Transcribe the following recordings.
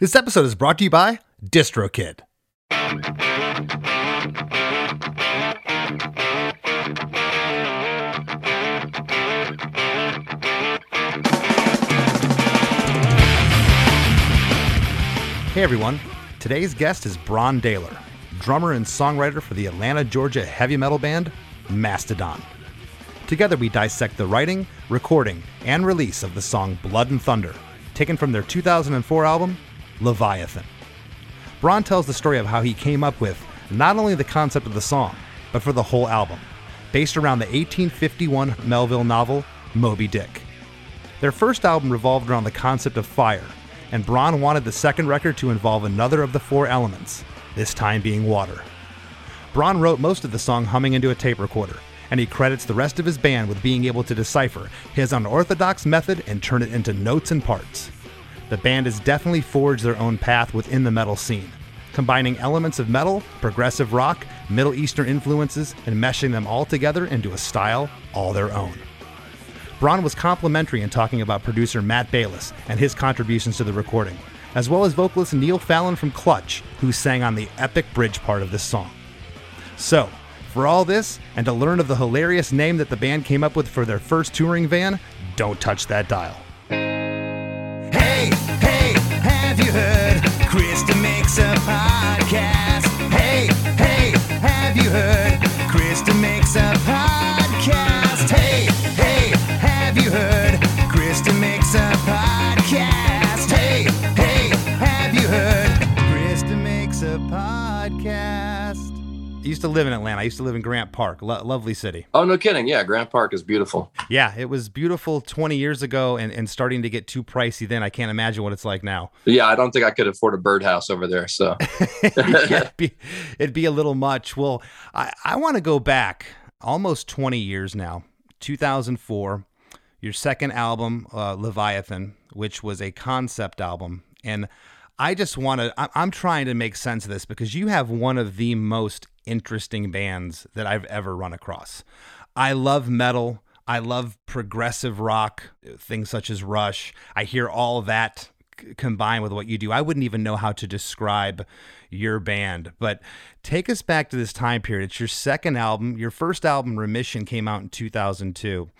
This episode is brought to you by DistroKid. Hey everyone, today's guest is Brann Dailor, drummer and songwriter for the Atlanta, Georgia heavy metal band Mastodon. Together we dissect the writing, recording, and release of the song Blood and Thunder, taken from their 2004 album Leviathan. Brann tells the story of how he came up with not only the concept of the song, but for the whole album, based around the 1851 Melville novel Moby Dick. Their first album revolved around the concept of fire, and Brann wanted the second record to involve another of the four elements, this time being water. Brann wrote most of the song humming into a tape recorder, and he credits the rest of his band with being able to decipher his unorthodox method and turn it into notes and parts. The band has definitely forged their own path within the metal scene, combining elements of metal, progressive rock, Middle Eastern influences, and meshing them all together into a style all their own. Brann was complimentary in talking about producer Matt Bayles and his contributions to the recording, as well as vocalist Neil Fallon from Clutch, who sang on the epic bridge part of this song. So, for all this, and to learn of the hilarious name that the band came up with for their first touring van, don't touch that dial. Hey, hey, have you heard? Krista makes a podcast. Hey, hey, have you heard? Krista makes a podcast. Used to live in Atlanta. I used to live in Grant Park, lo- lovely city. Oh, no kidding. Yeah, Grant Park is beautiful. Yeah, it was beautiful 20 years ago and, and starting to get too pricey then. I can't imagine what it's like now. Yeah, I don't think I could afford a birdhouse over there. So, yeah, it'd, be, it'd be a little much. Well, I, I want to go back almost 20 years now, 2004, your second album, uh, Leviathan, which was a concept album. And I just want to, I'm trying to make sense of this because you have one of the most interesting bands that I've ever run across. I love metal. I love progressive rock, things such as Rush. I hear all that c- combined with what you do. I wouldn't even know how to describe your band. But take us back to this time period. It's your second album. Your first album, Remission, came out in 2002.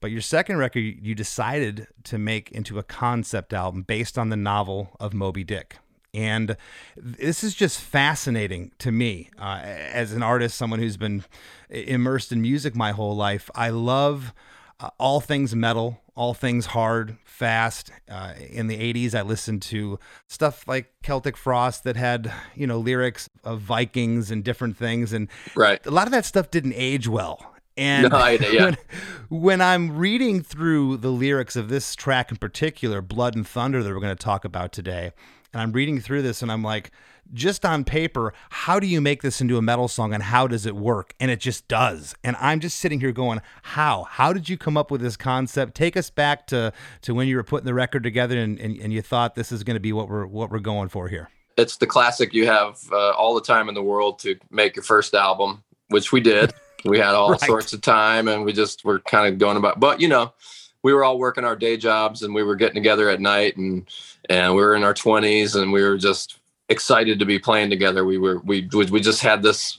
But your second record, you decided to make into a concept album based on the novel of Moby Dick. And this is just fascinating to me uh, as an artist, someone who's been immersed in music my whole life. I love uh, all things metal, all things hard, fast. Uh, in the 80s, I listened to stuff like Celtic Frost that had, you know, lyrics of Vikings and different things. And right. a lot of that stuff didn't age well. And No, I- yeah. when, when I'm reading through the lyrics of this track in particular, Blood and Thunder, that we're going to talk about today, and I'm reading through this and I'm like, just on paper, how do you make this into a metal song and how does it work? And it just does. And I'm just sitting here going, how? How did you come up with this concept? Take us back to, to when you were putting the record together and, and, and you thought this is going to be what we're what we're going for here. It's the classic you have uh, all the time in the world to make your first album, which we did. We had all Right. sorts of time and we just were kind of going about, but you know, we were all working our day jobs and we were getting together at night and, and we were in our 20s and we were just excited to be playing together. We were, we, we just had this,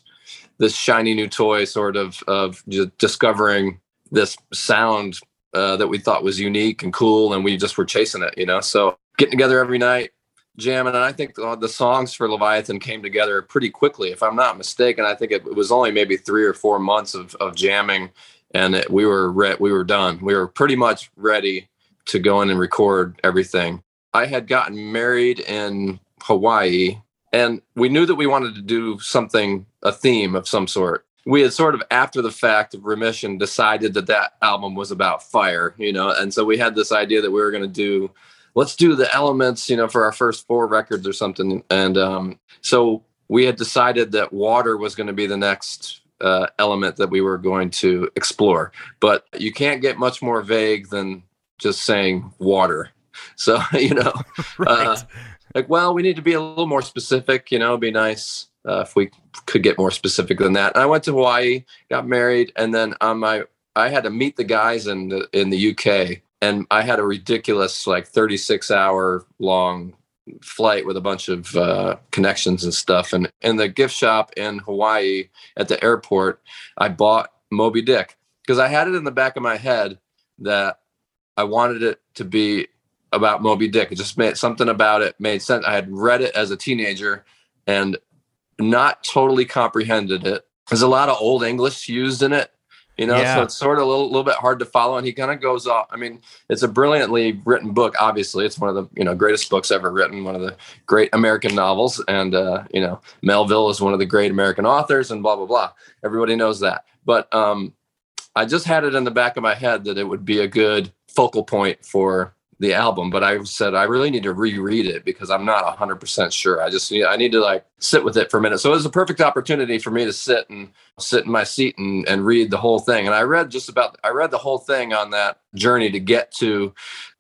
this shiny new toy sort of, of discovering this sound uh, that we thought was unique and cool. And we just were chasing it, you know? So getting together every night, jamming. And I think the, the songs for Leviathan came together pretty quickly. If I'm not mistaken, I think it, it was only maybe three or four months of, of jamming and it, we were re- we were done. We were pretty much ready to go in and record everything. I had gotten married in Hawaii and we knew that we wanted to do something, a theme of some sort. We had sort of after the fact of remission decided that that album was about fire, you know, and so we had this idea that we were going to do, let's do the elements, you know, for our first four records or something. And um, so we had decided that water was going to be the next uh, element that we were going to explore. But you can't get much more vague than just saying water. So, you know, right. uh, like, well, we need to be a little more specific, you know, it'd be nice uh, if we could get more specific than that. And I went to Hawaii, got married, and then on my, I had to meet the guys in the, in the UK and I had a ridiculous, like 36 hour long flight with a bunch of uh, connections and stuff. And in the gift shop in Hawaii at the airport, I bought Moby Dick because I had it in the back of my head that I wanted it to be about Moby Dick. It just made something about it made sense. I had read it as a teenager and not totally comprehended it. There's a lot of old English used in it, you know, Yeah. so it's sort of a little, little bit hard to follow. And he kind of goes off. I mean, it's a brilliantly written book. Obviously, it's one of the you know greatest books ever written, one of the great American novels. And uh, you know, Melville is one of the great American authors, and blah blah blah. Everybody knows that. But um, I just had it in the back of my head that it would be a good focal point for the album. But I said I really need to reread it because I'm not 100 percent sure. I just I need to like sit with it for a minute. So it was a perfect opportunity for me to sit and sit in my seat and, and read the whole thing. And I read just about I read the whole thing on that journey to get to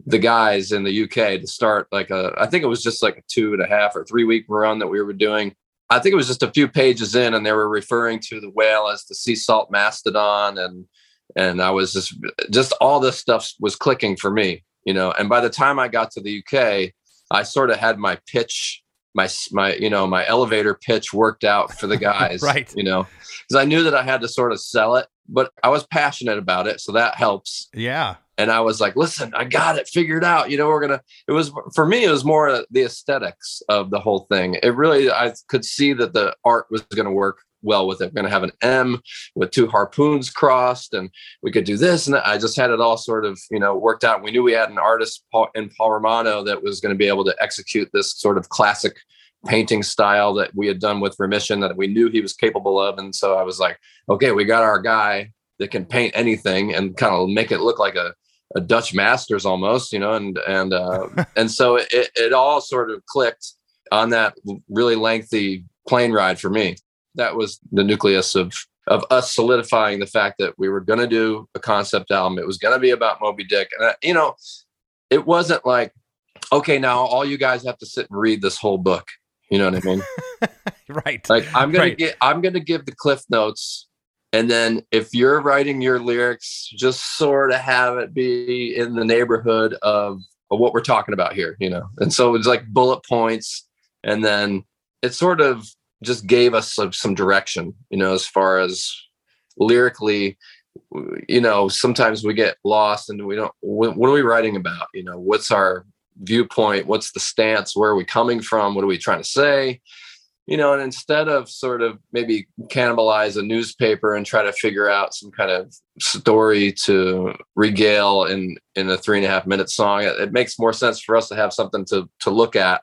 the guys in the UK to start like a I think it was just like a two and a half or three week run that we were doing. I think it was just a few pages in and they were referring to the whale as the sea salt mastodon and and I was just just all this stuff was clicking for me, you know. And by the time I got to the UK, I sort of had my pitch, my my you know my elevator pitch worked out for the guys, Right. You know, because I knew that I had to sort of sell it, but I was passionate about it, so that helps. Yeah. And I was like, listen, I got it figured out. You know, we're gonna. It was for me. It was more the aesthetics of the whole thing. It really, I could see that the art was going to work well with it. We're going to have an M with two harpoons crossed, and we could do this. And. I just had it all sort of, you know, worked out. We knew we had an artist in Paul Romano that was going to be able to execute this sort of classic painting style that we had done with Remission that we knew he was capable of. And so I was like, okay, we got our guy that can paint anything and kind of make it look like a a Dutch masters almost, you know, and and uh, and so it it all sort of clicked on that really lengthy plane ride for me. That was the nucleus of of us solidifying the fact that we were going to do a concept album. It was going to be about Moby Dick, and uh, you know, it wasn't like, okay, now all you guys have to sit and read this whole book. You know what I mean? Right. Like I'm gonna Right. get I'm gonna give the cliff notes. And then if you're writing your lyrics, just sort of have it be in the neighborhood of, of what we're talking about here, you know. And so it's like bullet points. And then it sort of just gave us some, some direction, you know, as far as lyrically, you know, sometimes we get lost and we don't, what, what are we writing about? You know, what's our viewpoint? What's the stance? Where are we coming from? What are we trying to say? you know, and instead of sort of maybe cannibalize a newspaper and try to figure out some kind of story to regale in in a three and a half minute song, it, it makes more sense for us to have something to to look at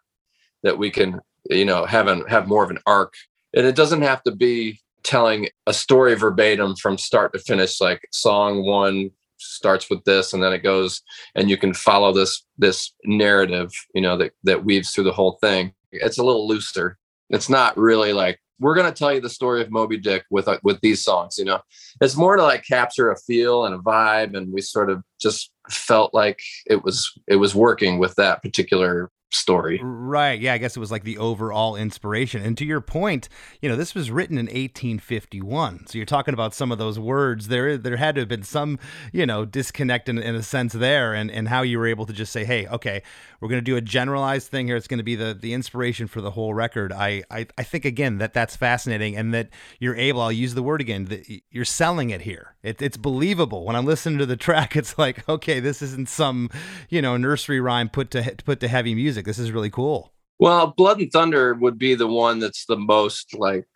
that we can, you know, have an have more of an arc. And it doesn't have to be telling a story verbatim from start to finish, like song one starts with this and then it goes and you can follow this this narrative you know that that weaves through the whole thing it's a little looser it's not really like we're going to tell you the story of Moby Dick with uh, with these songs. You know, it's more to like capture a feel and a vibe, and we sort of just felt like it was it was working with that particular story. Right. Yeah. I guess it was like the overall inspiration. And to your point, you know, this was written in 1851. So you're talking about some of those words. There, there had to have been some, you know, disconnect in, in a sense there, and and how you were able to just say, hey, okay, we're going to do a generalized thing here. It's going to be the the inspiration for the whole record. I, I I think again that that's fascinating, and that you're able. I'll use the word again. That you're selling it here. It, it's believable when I'm listening to the track. It's like, okay, this isn't some, you know, nursery rhyme put to put to heavy music. This is really cool. Well, Blood and Thunder would be the one that's the most like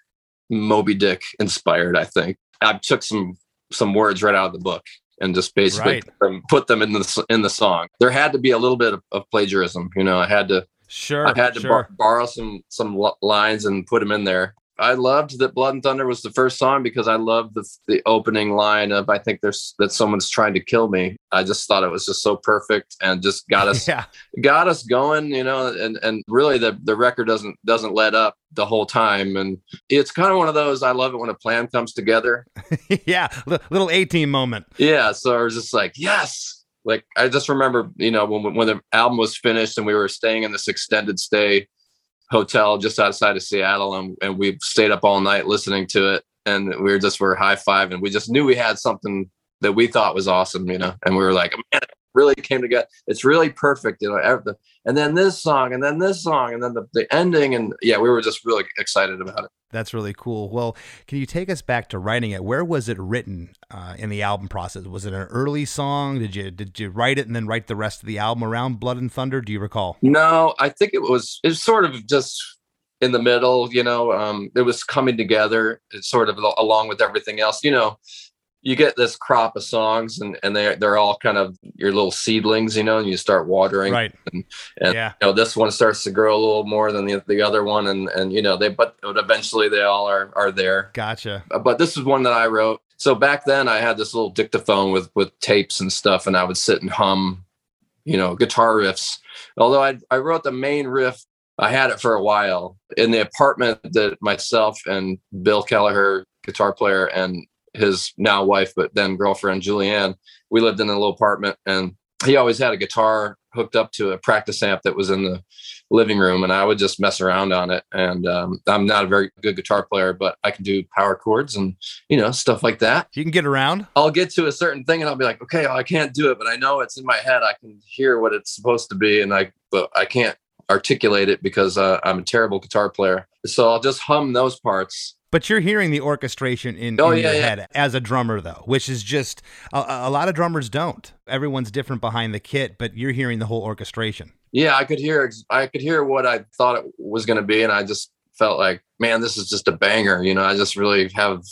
Moby Dick inspired. I think I took some some words right out of the book and just basically Right. put, them, put them in the in the song. There had to be a little bit of, of plagiarism. You know, I had to Sure. I had to sure. bar- borrow some some lines and put them in there. I loved that Blood and Thunder was the first song because I loved the the opening line of I think there's that someone's trying to kill me. I just thought it was just so perfect and just got us yeah. got us going, you know, and and really the the record doesn't doesn't let up the whole time and it's kind of one of those I love it when a plan comes together. yeah. Li- little A-Team moment. Yeah, so I was just like, yes. Like I just remember, you know, when when the album was finished and we were staying in this extended stay hotel just outside of Seattle, and, and we stayed up all night listening to it, and we were just were high five, and we just knew we had something that we thought was awesome, you know, and we were like, man, it really came together. It's really perfect, you know. Everything. And then this song, and then this song, and then the, the ending, and yeah, we were just really excited about it. That's really cool. Well, can you take us back to writing it? Where was it written uh, in the album process? Was it an early song? Did you did you write it and then write the rest of the album around Blood and Thunder? Do you recall? No, I think it was it was sort of just in the middle. You know, um, it was coming together. Sort of along with everything else. You know, you get this crop of songs and, and they they're all kind of your little seedlings, you know, and you start watering. Right. And, and yeah. you know, this one starts to grow a little more than the, the other one. And, and, you know, they, but, eventually they all are, are there. Gotcha. Uh, but this is one that I wrote. So back then I had this little dictaphone with, with tapes and stuff, and I would sit and hum, you know, guitar riffs. Although I, I wrote the main riff I had it for a while in the apartment that myself and Bill Kelliher, guitar player, and his now wife, but then girlfriend Julianne, we lived in a little apartment and he always had a guitar hooked up to a practice amp that was in the living room and I would just mess around on it. And um, I'm not a very good guitar player, but I can do power chords and, you know, stuff like that. You can get around. I'll get to a certain thing and I'll be like, okay, I can't do it, but I know it's in my head. I can hear what it's supposed to be. And I, but I can't articulate it because uh, I'm a terrible guitar player. So I'll just hum those parts but you're hearing the orchestration in, oh, in yeah, your yeah. head as a drummer, though, which is just a, a, lot of drummers don't. Everyone's different behind the kit, but you're hearing the whole orchestration. Yeah, I could hear. I could hear what I thought it was going to be, and I just felt like, man, this is just a banger. You know, I just really have.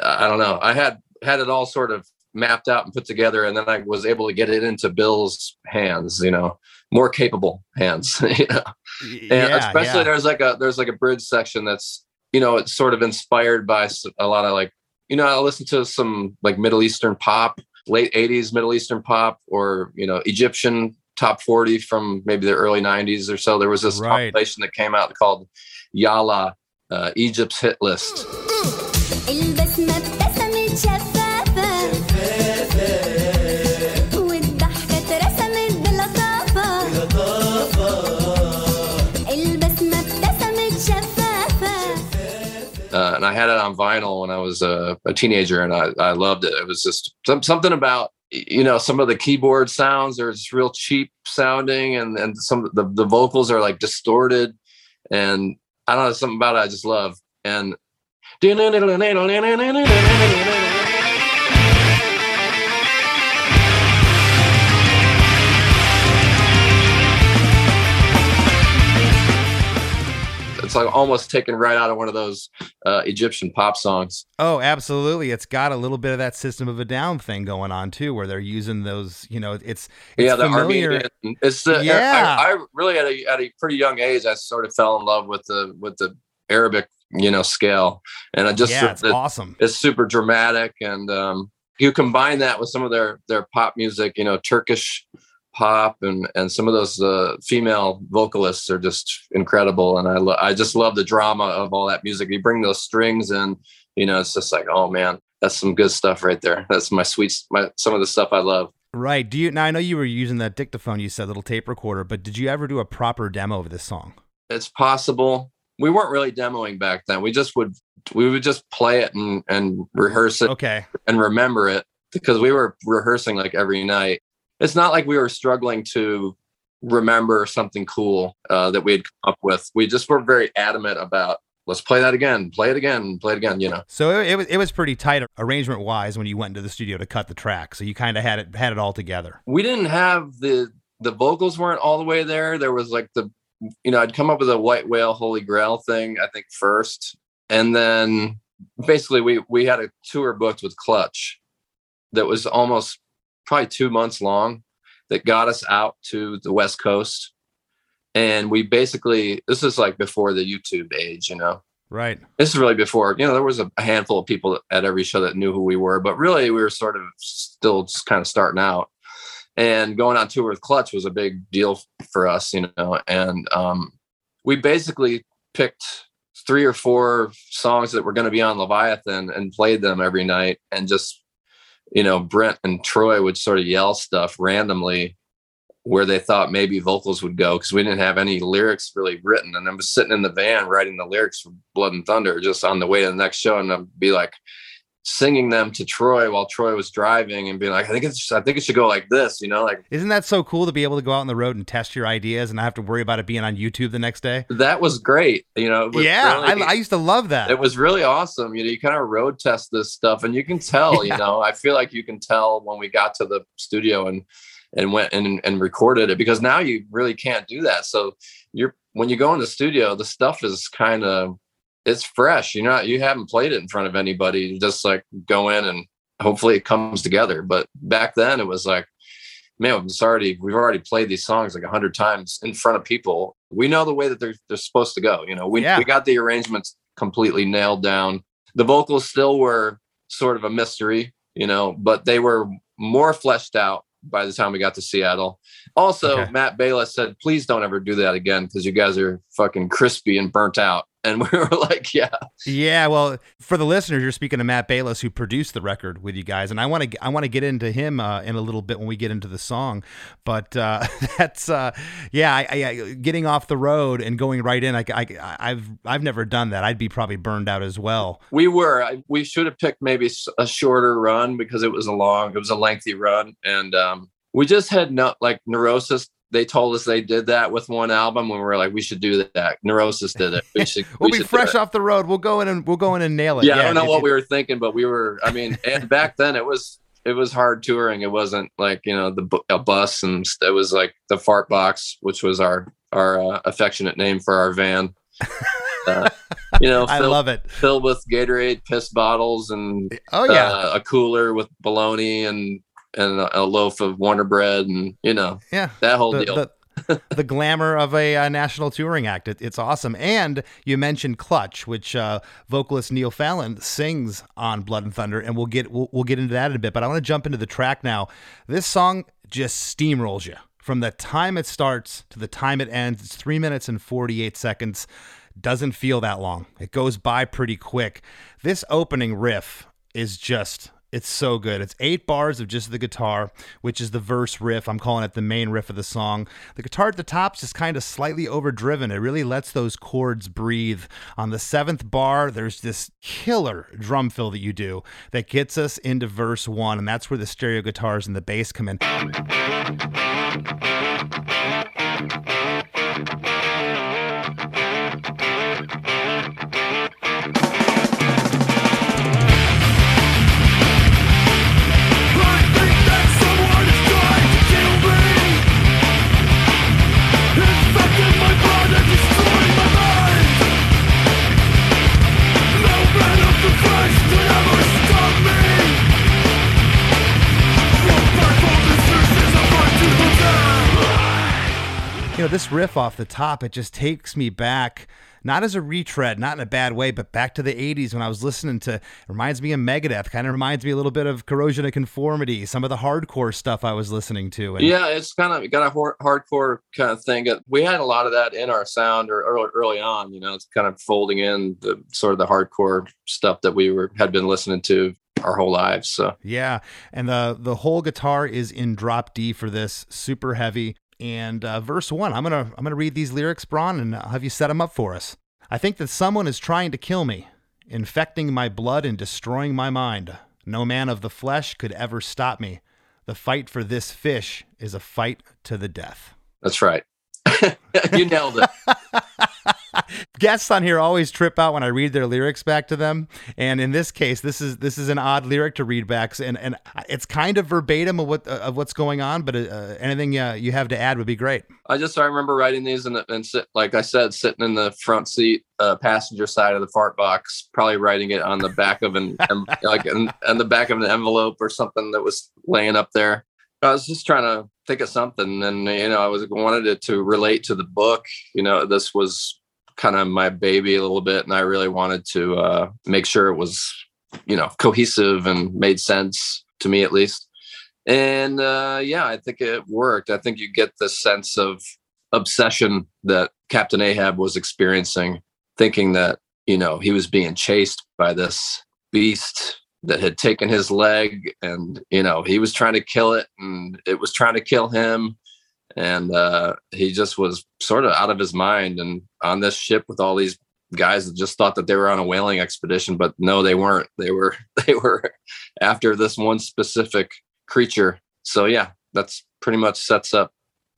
I don't know. I had had it all sort of mapped out and put together, and then I was able to get it into Bill's hands. You know, more capable hands. you know, and yeah, especially yeah. there's like a there's like a bridge section that's you know, it's sort of inspired by a lot of like, you know, I listen to some like Middle Eastern pop, late 80s Middle Eastern pop, or, you know, Egyptian top 40 from maybe the early 90s or so. There was this right. compilation that came out called Yalla, uh, Egypt's hit list. And I had it on vinyl when I was a, a, teenager, and I, I loved it. It was just some, something about you know some of the keyboard sounds are just real cheap sounding, and and some the the vocals are like distorted, and I don't know something about it I just love. And it's like almost taken right out of one of those uh, Egyptian pop songs. Oh, absolutely! It's got a little bit of that System of a Down thing going on too, where they're using those. You know, it's, it's yeah, the familiar. Armenian. It's the yeah. I, I, really at a at a pretty young age, I sort of fell in love with the with the Arabic you know scale, and I just yeah, it's it, awesome. It's super dramatic, and um, you combine that with some of their their pop music, you know, Turkish pop and and some of those uh, female vocalists are just incredible and I lo- I just love the drama of all that music. You bring those strings and you know it's just like oh man that's some good stuff right there. That's my sweet my some of the stuff I love. Right. Do you now I know you were using that dictaphone you said little tape recorder but did you ever do a proper demo of this song? It's possible. We weren't really demoing back then. We just would we would just play it and and rehearse it okay. and remember it because we were rehearsing like every night it's not like we were struggling to remember something cool uh, that we had come up with. We just were very adamant about let's play that again, play it again, play it again. You know. So it, it was it was pretty tight arrangement wise when you went into the studio to cut the track. So you kind of had it had it all together. We didn't have the the vocals weren't all the way there. There was like the you know I'd come up with a white whale holy grail thing I think first, and then basically we we had a tour booked with Clutch that was almost probably two months long that got us out to the West Coast. And we basically, this is like before the YouTube age, you know? Right. This is really before, you know, there was a handful of people at every show that knew who we were, but really we were sort of still just kind of starting out. And going on tour with Clutch was a big deal for us, you know. And um, we basically picked three or four songs that were going to be on Leviathan and played them every night and just you know, Brent and Troy would sort of yell stuff randomly where they thought maybe vocals would go because we didn't have any lyrics really written. And I was sitting in the van writing the lyrics for Blood and Thunder just on the way to the next show. And I'd be like, singing them to Troy while Troy was driving and being like, I think it's, I think it should go like this, you know, like Isn't that so cool to be able to go out on the road and test your ideas and not have to worry about it being on YouTube the next day? that was great. You know, it was Yeah, really- I, I used to love that. it was really awesome. You know, you kind of road test this stuff, and you can tell. Yeah. You know, I feel like you can tell when we got to the studio and and went and and recorded it because now you really can't do that. So you're when you go in the studio, the stuff is kind of it's fresh. You're not you haven't played it in front of anybody. You just like go in and hopefully it comes together. But back then it was like. Man, it's already we've already played these songs like a hundred times in front of people. We know the way that they're they're supposed to go. You know, we Yeah. we got the arrangements completely nailed down. The vocals still were sort of a mystery, you know, but they were more fleshed out by the time we got to Seattle. Also, Okay. Matt Bayles said, please don't ever do that again because you guys are fucking crispy and burnt out. And we were like, yeah, Yeah, well, for the listeners, you're speaking to Matt Bayles, who produced the record with you guys, and I want to I want to get into him uh, in a little bit when we get into the song. But uh, that's uh, yeah, I, I, getting off the road and going right in. I, I, I've I've never done that. I'd be probably burned out as well. we were. I, we should have picked maybe a shorter run because it was a long, it was a lengthy run. And um, we just had not like Neurosis. They told us they did that with one album when we were like, we should do that. Neurosis did it. We should, We'll we be fresh off the road. We'll go in and we'll go in and nail it. yeah, I don't know what we were thinking, but we were. I mean, and back then it was it was hard touring. It wasn't like you know the a bus, and it was like the fart box, which was our our uh, affectionate name for our van. Uh, you know, I love it. filled with Gatorade piss bottles and Oh yeah, uh, a cooler with bologna and and a, a loaf of Wonder Bread, and you know yeah. that whole the, deal. the, the glamour of a uh, national touring act. It, it's awesome. And you mentioned Clutch, which uh, vocalist Neil Fallon sings on Blood and Thunder, and we'll get we'll, we'll get into that in a bit. But I want to jump into the track now. This song just steamrolls you from the time it starts to the time it ends. It's three minutes and forty eight seconds. Doesn't feel that long. It goes by pretty quick. This opening riff is just it's so good. It's eight bars of just the guitar, which is the verse riff. I'm calling it the main riff of the song. The guitar at the top's just kind of slightly overdriven. It really lets those chords breathe. On the seventh bar, there's this killer drum fill that you do that gets us into verse one, and that's where the stereo guitars and the bass come in. Know this riff off the top it just takes me back not as a retread not in a bad way but back to the 80s when i was listening to it reminds me of megadeth kind of reminds me a little bit of corrosion of conformity some of the hardcore stuff i was listening to and Yeah, it's kind of got a hor- hardcore kind of thing. Uh, We had a lot of that in our sound or early, early on. You know, it's kind of folding in the sort of the hardcore stuff that we were had been listening to our whole lives. So yeah and the the whole guitar is in drop d for this super heavy and uh, verse one. I'm gonna i'm gonna read these lyrics Brann and I'll have you set them up for us. I think that someone is trying to kill me infecting my blood and destroying my mind. No man of the flesh could ever stop me. The fight for this fish is a fight to the death. That's right. you nailed it. guests on here always trip out when I read their lyrics back to them, and in this case, this is this is an odd lyric to read back, and and it's kind of verbatim of what of what's going on, but uh, anything uh, you have to add would be great. I just I remember writing these and and sit like I said, sitting in the front seat, uh, passenger side of the fart box, probably writing it on the back of an em- like on, on the back of an envelope or something that was laying up there. I was just trying to think of something, and you know, I was wanted it to relate to the book. You know, this was kind of my baby a little bit, and I really wanted to uh, make sure it was, you know, cohesive and made sense to me at least. And uh, yeah, I think it worked. I think you get the sense of obsession that Captain Ahab was experiencing, thinking that you know he was being chased by this beast that had taken his leg and you know he was trying to kill it and it was trying to kill him and uh he just was sort of out of his mind and on this ship with all these guys that just thought that they were on a whaling expedition, but no, they weren't. They were they were after this one specific creature. So yeah, that's pretty much sets up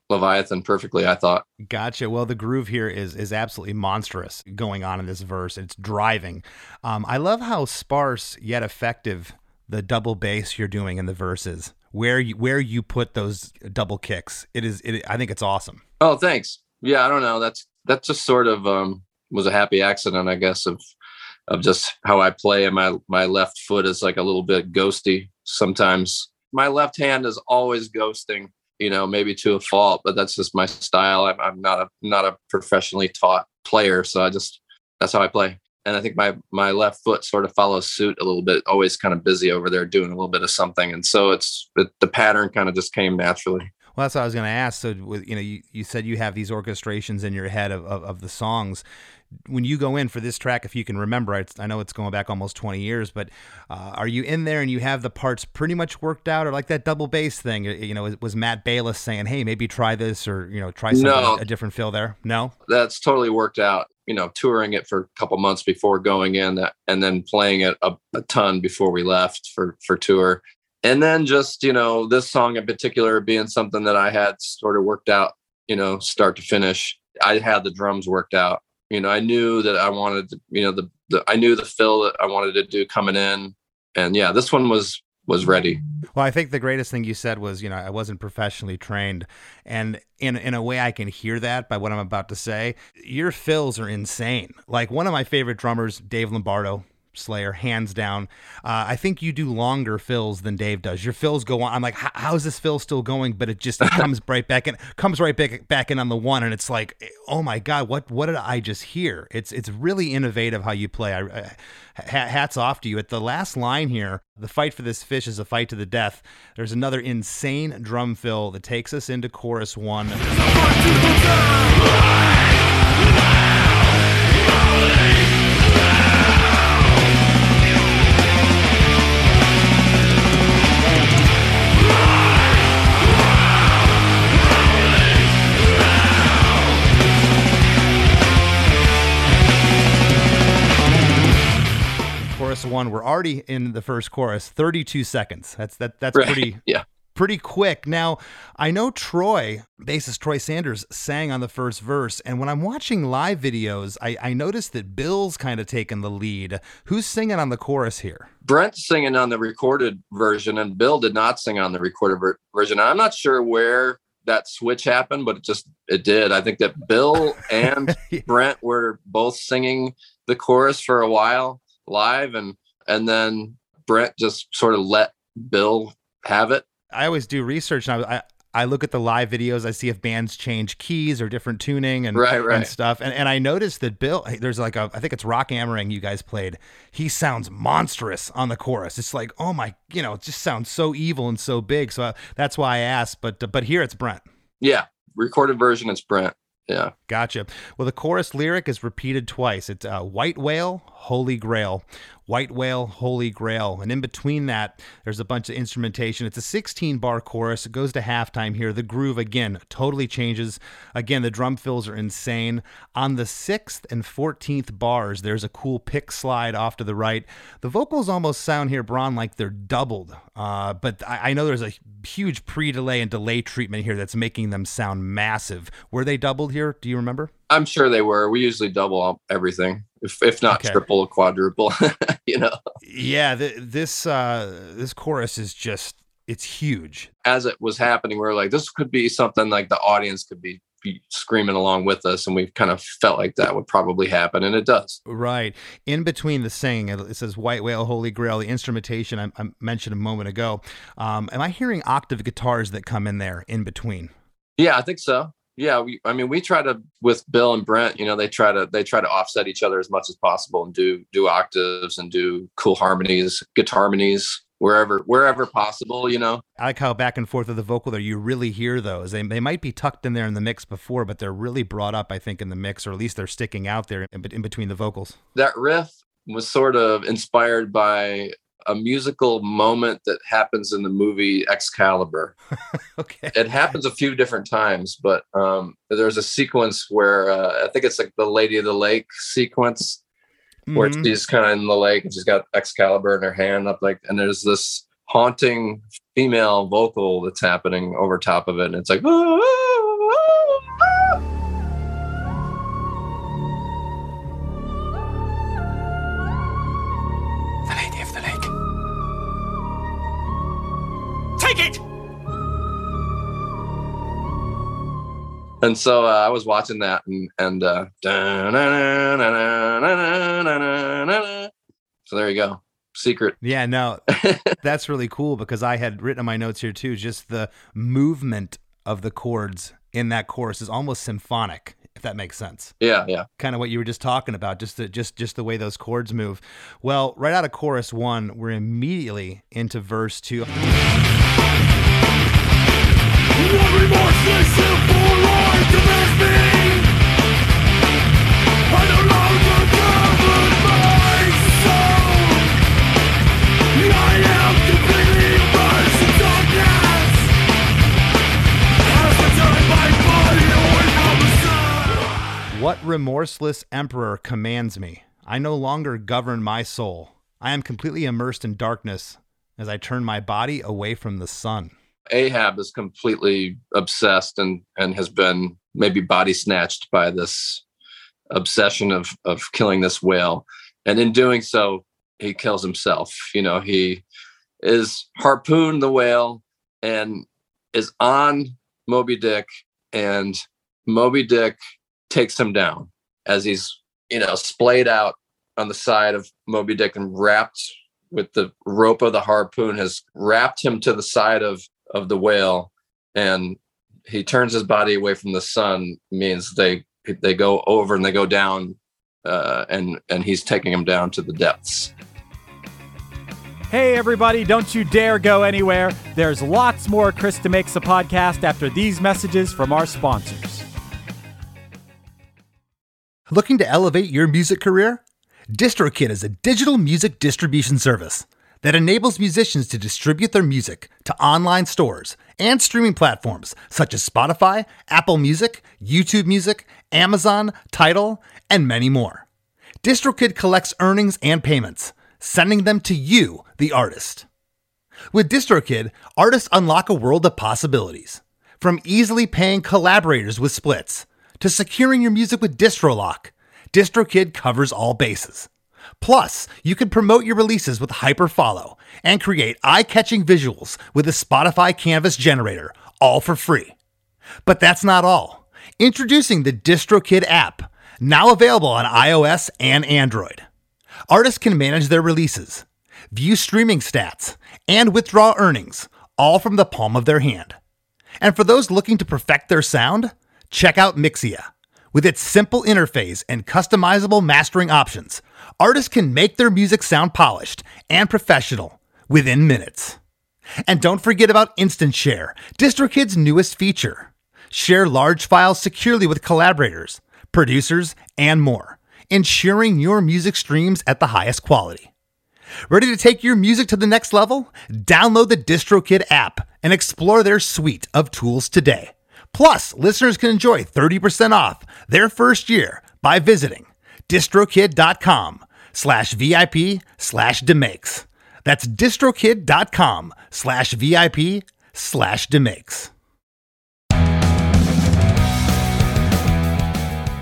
Leviathan perfectly, I thought. Gotcha. Well, the groove here is is absolutely monstrous going on in this verse. It's driving. Um, I love how sparse yet effective the double bass you're doing in the verses. Where you where you put those double kicks, it is. It, I think it's awesome. Oh, thanks. Yeah, I don't know. That's that's just sort of um, was a happy accident, I guess, of of just how I play. And my my left foot is like a little bit ghosty sometimes. My left hand is always ghosting you know, maybe to a fault, but that's just my style. I'm, I'm not a not a professionally taught player, so I just that's how I play. And I think my my left foot sort of follows suit a little bit. Always kind of busy over there doing a little bit of something, and so it's it, the pattern kind of just came naturally. Well, that's what I was going to ask. So, you know, you, you said you have these orchestrations in your head of, of, of the songs when you go in for this track, if you can remember, I know it's going back almost 20 years, but uh, are you in there and you have the parts pretty much worked out, or like that double bass thing? You know, was Matt Bayles saying, "Hey, maybe try this," or you know, try something no, a different fill there? No, that's totally worked out. You know, touring it for a couple months before going in, uh, and then playing it a, a ton before we left for for tour, and then just you know, this song in particular being something that I had sort of worked out. You know, start to finish. I had the drums worked out you know, I knew that I wanted, to, you know, the, the I knew the fill that I wanted to do coming in, and yeah, this one was was ready. Well, I think the greatest thing you said was, you know, I wasn't professionally trained, and in in a way, I can hear that by what I'm about to say. Your fills are insane. Like one of my favorite drummers, Dave Lombardo, Slayer, hands down. Uh, I think you do longer fills than Dave does. Your fills go on. I'm like, how's this fill still going? But it just it comes right back in, comes right back back in on the one, and it's like, oh my god, what what did I just hear? It's it's really innovative how you play. I, I, hats off to you. At the last line here, the fight for this fish is a fight to the death. There's another insane drum fill that takes us into chorus one. One. We're already in the first chorus, 32 seconds. That's that that's right. pretty yeah. Pretty quick. Now, I know Troy, bassist Troy Sanders, sang on the first verse, and when I'm watching live videos, I, I noticed that Bill's kind of taking the lead. Who's singing on the chorus here? Brent's singing on the recorded version, and Bill did not sing on the recorded ver- version. I'm not sure where that switch happened, but it just it did. I think that Bill and Brent were both singing the chorus for a while live and and then Brent just sort of let Bill have it. I always do research and I, I I look at the live videos. I see if bands change keys or different tuning and right, right. and stuff. And and I noticed that Bill, there's like a, I think it's Rock am Ring you guys played. He sounds monstrous on the chorus. It's like, oh my, you know, it just sounds so evil and so big. So I, that's why I asked. But but here it's Brent. Yeah, recorded version. It's Brent. Yeah. Gotcha. Well, the chorus lyric is repeated twice. It's uh, White Whale, Holy Grail. White Whale, Holy Grail. And in between that, there's a bunch of instrumentation. It's a 16 bar chorus. It goes to halftime here. The groove, again, totally changes. Again, the drum fills are insane. On the sixth and 14th bars, there's a cool pick slide off to the right. The vocals almost sound here, Brann, like they're doubled. Uh, but I, I know there's a huge pre delay and delay treatment here that's making them sound massive. Were they doubled here? Do you remember? I'm sure they were. We usually double everything, if if not okay. triple, quadruple. you know. Yeah, the, this uh, this chorus is just it's huge. As it was happening, we were like, this could be something like the audience could be be screaming along with us and we kind of felt like that would probably happen and it does right in between the singing it says white whale holy grail the instrumentation i, I mentioned a moment ago um, am i hearing octave guitars that come in there in between yeah i think so yeah we, i mean we try to with bill and brent you know they try to they try to offset each other as much as possible and do do octaves and do cool harmonies guitar harmonies wherever wherever possible you know? I like how back and forth of the vocal there you really hear those. They, they might be tucked in there in the mix before but they're really brought up i think in the mix or at least they're sticking out there in, in between the vocals. That riff was sort of inspired by a musical moment that happens in the movie Excalibur. Okay. It happens a few different times, but um, there's a sequence where uh, I think it's like the Lady of the Lake sequence where Mhm. she's kind of in the lake and she's got Excalibur in her hand up like, and there's this haunting female vocal that's happening over top of it, and it's like. The And so uh, I was watching that, and and uh, so there you go, secret. Yeah, no, that's really cool because I had written in my notes here too. Just the movement of the chords in that chorus is almost symphonic, if that makes sense. Yeah, yeah. Kind of what you were just talking about, just the, just just the way those chords move. Well, right out of chorus one, we're immediately into verse two. What remorseless emperor commands me? I no longer govern my soul. I am completely immersed in darkness as I turn my body away from the sun. Ahab is completely obsessed and and has been maybe body snatched by this obsession of of killing this whale, and in doing so, he kills himself. You know, he is harpooned the whale and is on Moby Dick, and Moby Dick takes him down as he's you know splayed out on the side of Moby Dick and wrapped with the rope of the harpoon has wrapped him to the side of of the whale and he turns his body away from the sun means they they go over and they go down uh, and and he's taking him down to the depths Hey, everybody, don't you dare go anywhere. There's lots more Krista Makes a Podcast after these messages from our sponsors. Looking to elevate your music career? DistroKid is a digital music distribution service that enables musicians to distribute their music to online stores and streaming platforms such as Spotify, Apple Music, YouTube Music, Amazon, Tidal, and many more. DistroKid collects earnings and payments, sending them to you, the artist. With DistroKid, artists unlock a world of possibilities. From easily paying collaborators with splits to securing your music with DistroLock, DistroKid covers all bases. Plus, you can promote your releases with Hyperfollow and create eye-catching visuals with the Spotify Canvas generator, all for free. But that's not all. Introducing the DistroKid app, now available on iOS and Android. Artists can manage their releases, view streaming stats, and withdraw earnings, all from the palm of their hand. And for those looking to perfect their sound, check out Mixea. With its simple interface and customizable mastering options, artists can make their music sound polished and professional within minutes. And don't forget about Instant Share, DistroKid's newest feature. Share large files securely with collaborators, producers, and more, ensuring your music streams at the highest quality. Ready to take your music to the next level? Download the DistroKid app and explore their suite of tools today. Plus, listeners can enjoy 30% off their first year by visiting distrokid.com slash VIP slash demakes. That's distrokid.com slash VIP slash demakes.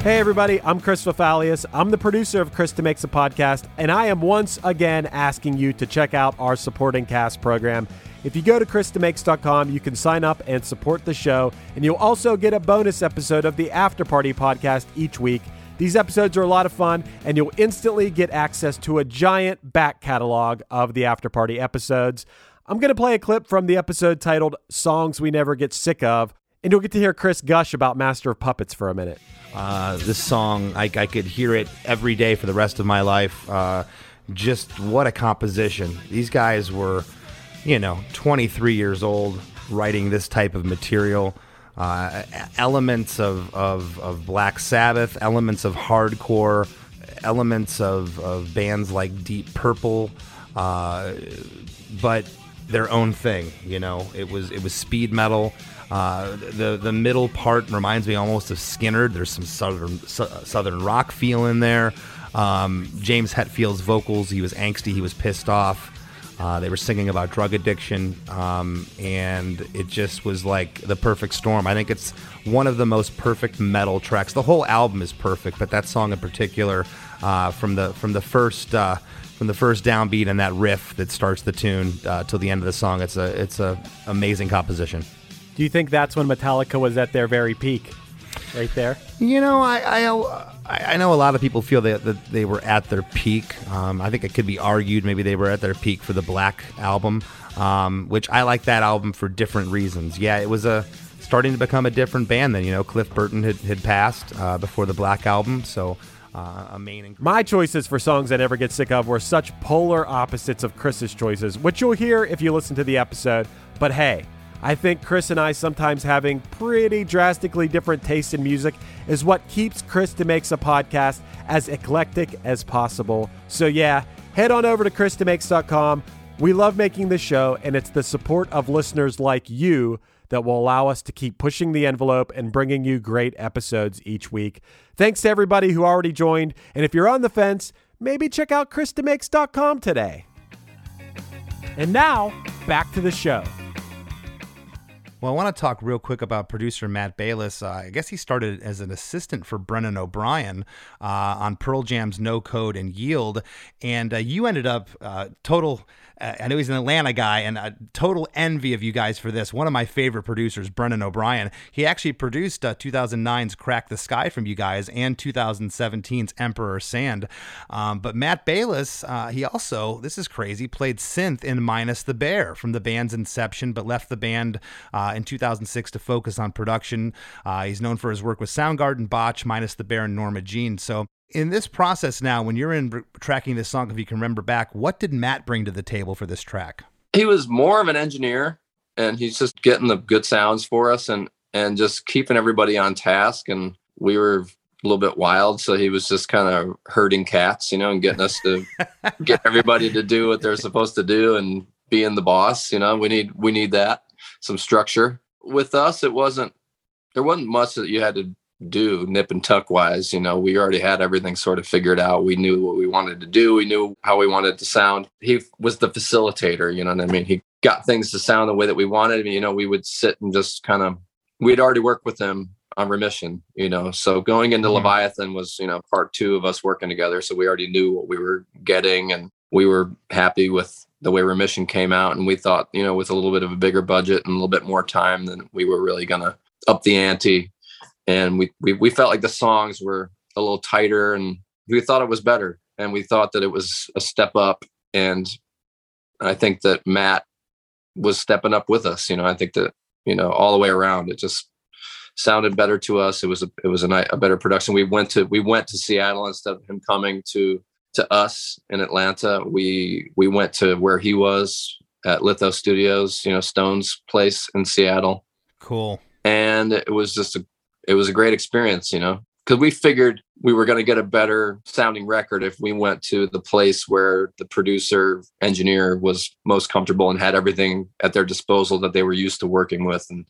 Hey, everybody, I'm Chris Fafalius. I'm the producer of Krista Makes a Podcast, and I am once again asking you to check out our supporting cast program. If you go to KristaMakes.com, you can sign up and support the show, and you'll also get a bonus episode of the After Party podcast each week. These episodes are a lot of fun, and you'll instantly get access to a giant back catalog of the After Party episodes. I'm going to play a clip from the episode titled Songs We Never Get Sick of, and you'll get to hear Chris gush about Master of Puppets for a minute. Uh, this song, I, I could hear it every day for the rest of my life. Uh, just what a composition. These guys were, you know, 23 years old writing this type of material. Uh, elements of, of, of Black Sabbath, elements of hardcore, elements of, of bands like Deep Purple, uh, but their own thing. You know, it was it was speed metal. Uh, the the middle part reminds me almost of Skynyrd. There's some southern su- southern rock feel in there. Um, James Hetfield's vocals, he was angsty, he was pissed off. Uh, they were singing about drug addiction, um, and it just was like the perfect storm. I think it's one of the most perfect metal tracks. The whole album is perfect, but that song in particular, uh, from the from the first uh, from the first downbeat and that riff that starts the tune uh, till the end of the song, it's a it's a amazing composition. Do you think that's when Metallica was at their very peak? Right there. You know, I I, I know a lot of people feel that, that they were at their peak. Um, I think it could be argued maybe they were at their peak for the Black album, um, which I like that album for different reasons. Yeah, it was a starting to become a different band then. You know, Cliff Burton had, had passed uh, before the Black album, so uh, a main. My choices for songs I never get sick of were such polar opposites of Chris's choices, which you'll hear if you listen to the episode. But hey, I think Chris and I sometimes having pretty drastically different tastes in music is what keeps Chris DeMakes a podcast as eclectic as possible. So yeah, head on over to ChrisDeMakes.com. We love making this show, and it's the support of listeners like you that will allow us to keep pushing the envelope and bringing you great episodes each week. Thanks to everybody who already joined, and if you're on the fence, maybe check out ChrisDeMakes.com today. And now, back to the show. Well, I want to talk real quick about producer Matt Bayles. Uh, I guess he started as an assistant for Brendan O'Brien uh, on Pearl Jam's No Code and Yield, and uh, you ended up uh, total. Uh, I know he's an Atlanta guy, and a total envy of you guys for this. One of my favorite producers, Brendan O'Brien. He actually produced 2009's uh, "Crack the Skye from you guys and 2017's "Emperor Sand." Um, but Matt Bayles, he also this is crazy, played synth in "Minus the Bear" from the band's inception, but left the band in 2006 to focus on production. Uh, he's known for his work with Soundgarden, Botch, Minus the Bear, and Norma Jean. So in this process now, when you're in tracking this song, if you can remember back, what did Matt bring to the table for this track? He was more of an engineer, and he's just getting the good sounds for us, and and just keeping everybody on task. And we were a little bit wild, so he was just kind of herding cats, you know, and getting us to get everybody to do what they're supposed to do and being the boss. You know, we need we need that some structure. With us, it wasn't there wasn't much that you had to do nip and tuck wise. You know, we already had everything sort of figured out. We knew what we wanted to do. We knew how we wanted to sound. He was the facilitator. You know what I mean? He got things to sound the way that we wanted. You know, we would sit and just kind of. We'd already worked with him on remission. You know, so going into mm-hmm. Leviathan was you know part two of us working together. So we already knew what we were getting, and we were happy with the way remission came out and we thought you know with a little bit of a bigger budget and a little bit more time then we were really gonna up the ante and we, we we felt like the songs were a little tighter and we thought it was better and we thought that it was a step up and i think that matt was stepping up with us you know i think that you know all the way around it just sounded better to us it was a it was a, night, a better production we went to we went to seattle instead of him coming to to us in Atlanta. We we went to where he was at Litho Studios, you know, Stone's place in Seattle. Cool. And it was just a it was a great experience, you know, because we figured we were going to get a better sounding record if we went to the place where the producer engineer was most comfortable and had everything at their disposal that they were used to working with. And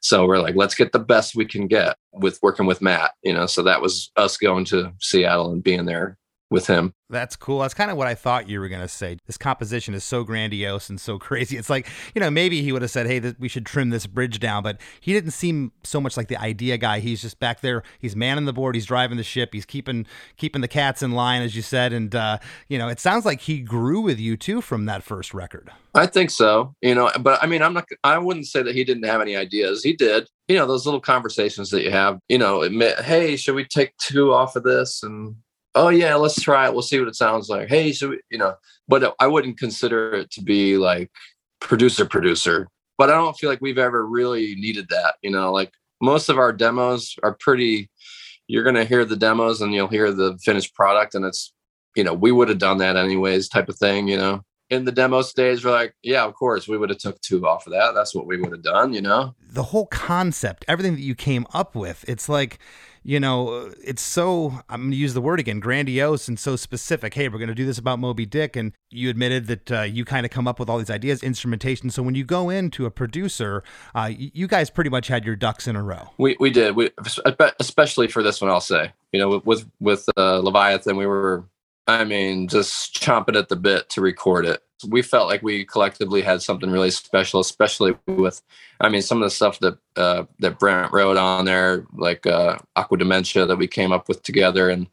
so we're like let's get the best we can get with working with matt you know? So that was us going to seattle and being there with him. That's cool. That's kind of what I thought you were going to say. This composition is so grandiose and so crazy. It's like, you know, maybe he would have said, hey, th- we should trim this bridge down, but he didn't seem so much like the idea guy. He's just back there. He's manning the board. He's driving the ship. He's keeping keeping the cats in line, as you said. And, uh, you know, it sounds like he grew with you too from that first record. I think so. You know, but I mean, I'm not, I wouldn't say that he didn't have any ideas. He did. You know, those little conversations that you have, you know, admit, hey, should we take two off of this? And, oh yeah, let's try it. We'll see what it sounds like. Hey, so you know, but I wouldn't consider it to be like producer producer. But I don't feel like we've ever really needed that. You know, like most of our demos are pretty. You're gonna hear the demos and you'll hear the finished product, and it's you know we would have done that anyways, type of thing. You know, in the demo stage, we're like, yeah, of course, we would have took two off of that. That's what we would have done. You know, the whole concept, everything that you came up with, it's like you know, it's so, I'm going to use the word again, grandiose and so specific. Hey, we're going to do this about Moby Dick. And you admitted that uh, you kind of come up with all these ideas, instrumentation. So when you go into a producer, uh, you guys pretty much had your ducks in a row. We, we did. We, especially for this one, I'll say, you know, with, with, with uh, Leviathan, we were, I mean, just chomping at the bit to record it we felt like we collectively had something really special, especially with, I mean, some of the stuff that uh, that Brent wrote on there, like uh, Aqua Dementia that we came up with together, and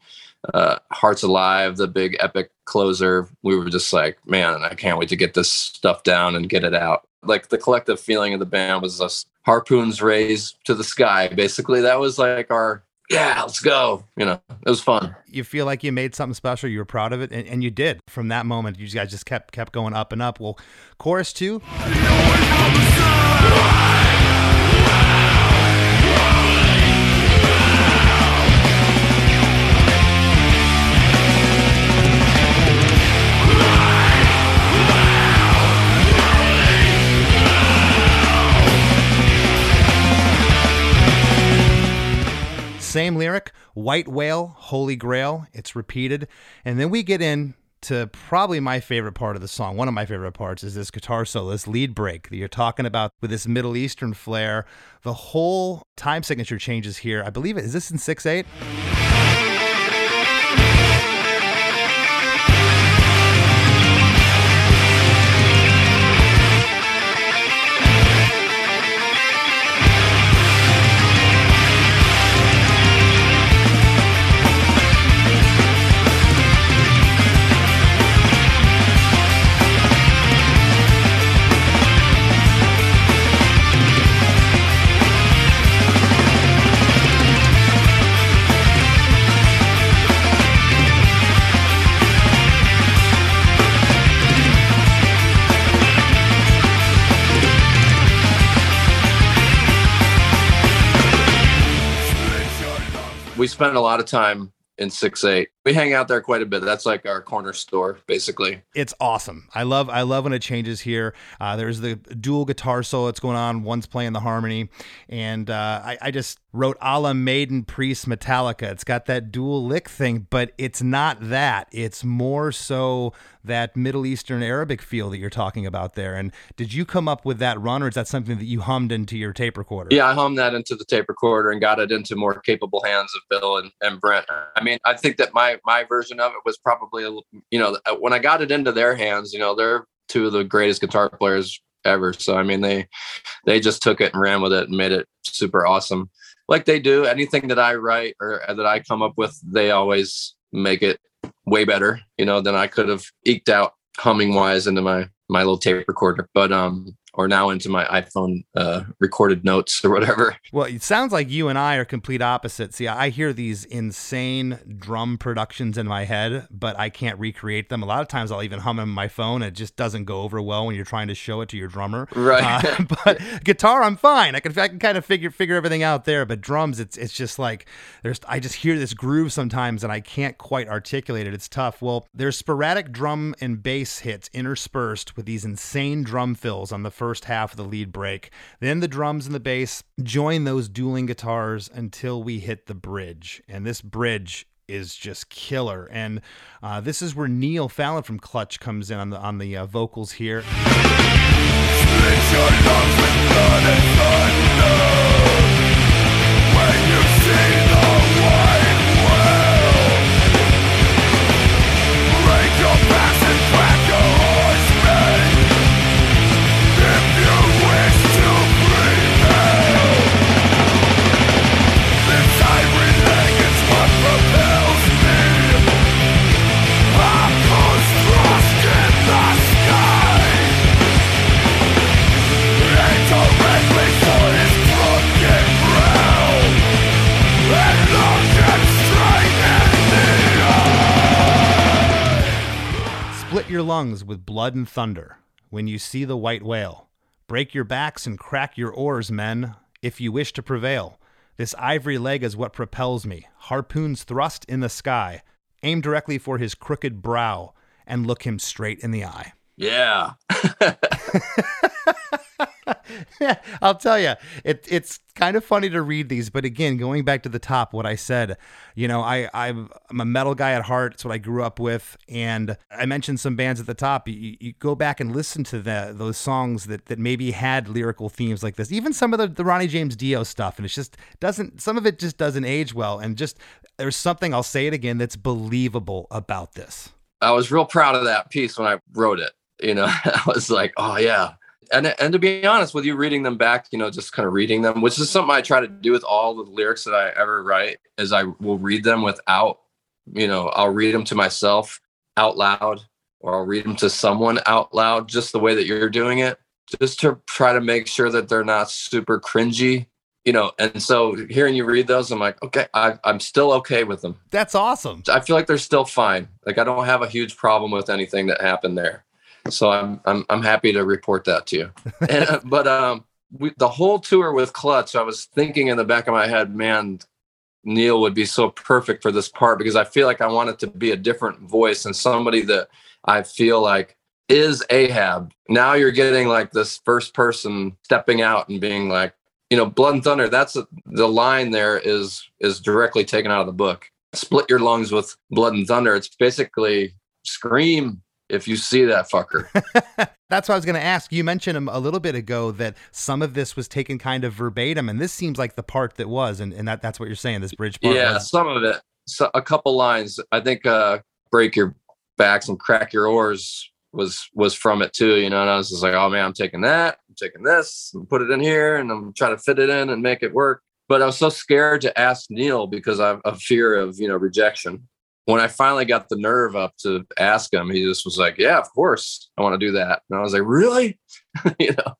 uh, Hearts Alive, the big epic closer. We were just like, man, I can't wait to get this stuff down and get it out. Like the collective feeling of the band was us harpoons raised to the sky. Basically, that was like our yeah, let's go. You know, it was fun. You feel like you made something special. You were proud of it, and, and you did. From that moment, you guys just kept kept going up and up. Well, chorus two. Same lyric, White Whale, Holy Grail. It's repeated. And then we get in to probably my favorite part of the song. One of my favorite parts is this guitar solo, this lead break that you're talking about with this Middle Eastern flair. The whole time signature changes here. I believe it is this in 6 8? Spent a lot of time in six eight. We hang out there quite a bit. That's like our corner store, basically. It's awesome. I love I love when it changes here. Uh, there's the dual guitar solo that's going on. One's playing the harmony, and uh, I, I just wrote a la Maiden, Priest, Metallica. It's got that dual lick thing, but it's not that. It's more so that Middle Eastern Arabic feel that you're talking about there. And did you come up with that run, or is that something that you hummed into your tape recorder? Yeah, I hummed that into the tape recorder and got it into more capable hands of Bill and, and Brent. I mean, I think that my my version of it was probably, you know, when I got it into their hands, you know, they're two of the greatest guitar players ever. So I mean, they they just took it and ran with it and made it super awesome like they do anything that i write or that i come up with they always make it way better you know than i could have eked out humming wise into my my little tape recorder but um or now into my iPhone uh, recorded notes or whatever. Well, it sounds like you and I are complete opposites. See, I hear these insane drum productions in my head, but I can't recreate them. A lot of times I'll even hum them on my phone. It just doesn't go over well when you're trying to show it to your drummer. Right. Uh, but guitar, I'm fine. I can I can kind of figure figure everything out there. But drums, it's it's just like there's I just hear this groove sometimes and I can't quite articulate it. It's tough. Well, there's sporadic drum and bass hits interspersed with these insane drum fills on the first half of the lead break. Then the drums and the bass join those dueling guitars until we hit the bridge. And this bridge is just killer. And uh, this is where Neil Fallon from Clutch comes in on the on the uh, vocals here. Your lungs with blood and thunder when you see the white whale. Break your backs and crack your oars, men, if you wish to prevail. This ivory leg is what propels me. Harpoons thrust in the sky. Aim directly for his crooked brow and look him straight in the eye. Yeah. I'll tell you, it, it's kind of funny to read these, but again, going back to the top, what I said, you know, I I'm, I'm a metal guy at heart. It's what I grew up with, and I mentioned some bands at the top. You, you go back and listen to the those songs that that maybe had lyrical themes like this, even some of the, the Ronnie James Dio stuff, and it's just doesn't some of it just doesn't age well, and just there's something I'll say it again that's believable about this. I was real proud of that piece when I wrote it. You know, I was like, oh yeah, and and to be honest with you, reading them back, you know, just kind of reading them, which is something I try to do with all the lyrics that I ever write, is I will read them without, you know, I'll read them to myself out loud, or I'll read them to someone out loud, just the way that you're doing it, just to try to make sure that they're not super cringy, you know. And so hearing you read those, I'm like, okay, I, I'm still okay with them. That's awesome. I feel like they're still fine. Like I don't have a huge problem with anything that happened there. So I'm I'm I'm happy to report that to you. and, uh, but um, we, the whole tour with Clutch, I was thinking in the back of my head, man, Neil would be so perfect for this part because I feel like I want it to be a different voice and somebody that I feel like is Ahab. Now you're getting like this first person stepping out and being like, you know, Blood and Thunder. That's a, the line there is is directly taken out of the book. Split your lungs with blood and thunder. It's basically scream if you see that fucker. That's what I was going to ask. You mentioned a little bit ago that some of this was taken kind of verbatim, and this seems like the part that was, and, and that, that's what you're saying. This bridge part. Yeah, was. some of it. So a couple lines. I think uh, "break your backs and crack your oars" was was from it too. You know, and I was just like, "Oh man, I'm taking that. I'm taking this, and put it in here, and I'm trying to fit it in and make it work." But I was so scared to ask Neil because I have a fear of you know rejection when I finally got the nerve up to ask him, he just was like, "Yeah, of course, I want to do that." And I was like, "Really?" you know.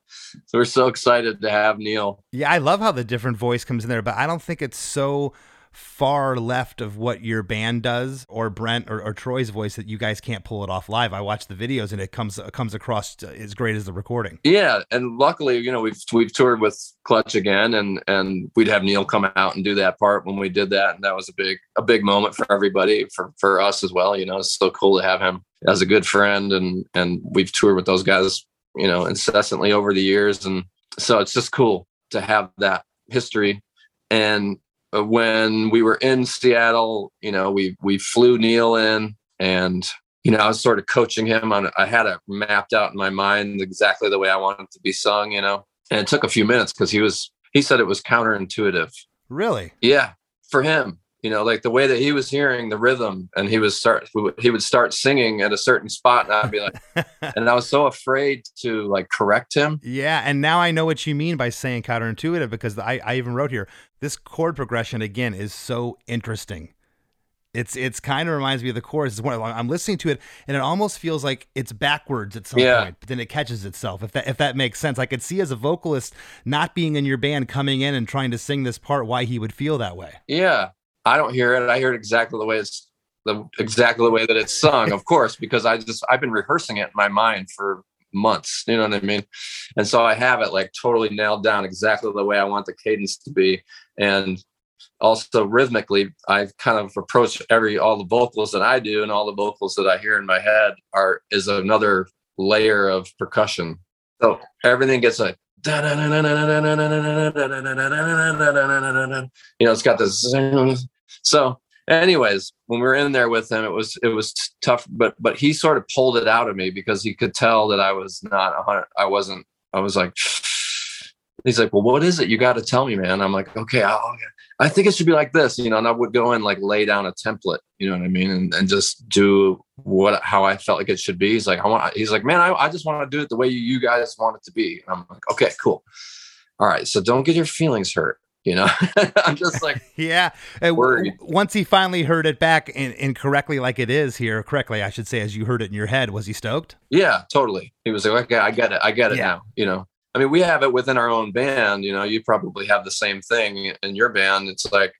So we're so excited to have Neil. Yeah, I love how the different voice comes in there, but I don't think it's so far left of what your band does or Brent or, or, Troy's voice that you guys can't pull it off live. I watch the videos and it comes it comes across as great as the recording. Yeah, and luckily, you know, we've we've toured with Clutch again, and and we'd have Neil come out and do that part when we did that, and that was a big a big moment for everybody, for for us as well. You know, it's so cool to have him as a good friend, and and we've toured with those guys, you know, incessantly over the years, and so it's just cool to have that history and Uh, when we were in Seattle, you know, we we flew Neil in, and you know, I was sort of coaching him on. I had it mapped out in my mind exactly the way I wanted it to be sung, you know, and it took a few minutes because he was he said it was counterintuitive. Really? Yeah, for him you know like the way that he was hearing the rhythm and he was start he would start singing at a certain spot and i'd be like and i was so afraid to like correct him yeah and now i know what you mean by saying counterintuitive because i, I even wrote here this chord progression again is so interesting it's it's kind of reminds me of the chorus. I'm listening to it, and it almost feels like it's backwards at some yeah. point, but then it catches itself. If that if that makes sense, I could see as a vocalist not being in your band coming in and trying to sing this part, why he would feel that way. Yeah, I don't hear it. I hear it exactly the way it's the exactly the way that it's sung, of course, because I just I've been rehearsing it in my mind for months. You know what I mean? And so I have it like totally nailed down exactly the way I want the cadence to be. And also rhythmically, I kind of approach every all the vocals that I do and all the vocals that I hear in my head are is another layer of percussion. So everything gets a you know, it's got this. So, anyways, when we were in there with him, it was it was tough, but but he sort of pulled it out of me because he could tell that I was not a hundred. I wasn't. I was like, he's like, well, what is it? You got to tell me, man. I'm like, okay, I'll, I think it should be like this, you know, and I would go and like lay down a template, you know what I mean? And, and just do what, how I felt like it should be. He's like, I want, he's like, man, I, I just want to do it the way you guys want it to be. And I'm like, okay, cool. All right. So don't get your feelings hurt. You know, I'm just like, yeah. W- once he finally heard it back in, incorrectly, like it is here, correctly, I should say, as you heard it in your head, was he stoked? Yeah, totally. He was like, okay, I get it. I get it yeah. now. You know, I mean, we have it within our own band. You know, you probably have the same thing in your band. It's like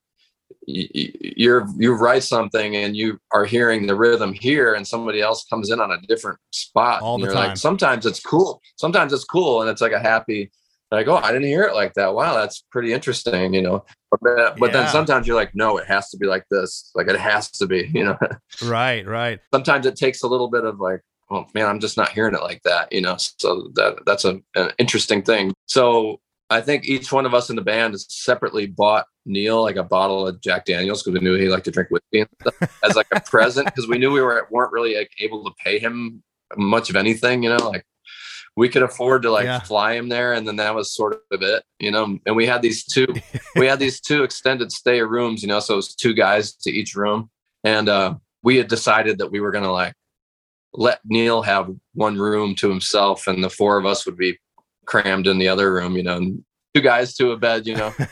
you're you write something and you are hearing the rhythm here, and somebody else comes in on a different spot. All the time. Like, sometimes it's cool. Sometimes it's cool, and it's like a happy. Like, oh, I didn't hear it like that. Wow, that's pretty interesting. You know, but, but yeah. then sometimes you're like, no, it has to be like this. Like it has to be. You know. Right. Right. Sometimes it takes a little bit of like oh man, I'm just not hearing it like that, you know. So that that's a, an interesting thing. So I think each one of us in the band has separately bought Neil like a bottle of Jack Daniels because we knew he liked to drink whiskey as like a present because we knew we were weren't really like, able to pay him much of anything, you know, like we could afford to like Yeah. fly him there and then that was sort of it you know? And we had these two we had these two extended stay rooms you know so it was two guys to each room. And uh we had decided that we were gonna like let neil have one room to himself and the four of us would be crammed in the other room you know and two guys to a bed you know?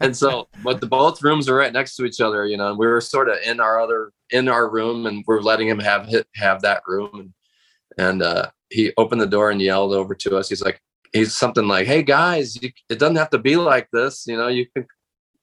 And so but the both rooms are right next to each other you know? And we were sort of in our other in our room and we're letting him have hit have that room and and uh he opened the door and yelled over to us he's like he's something like hey guys you, it doesn't have to be like this you know you can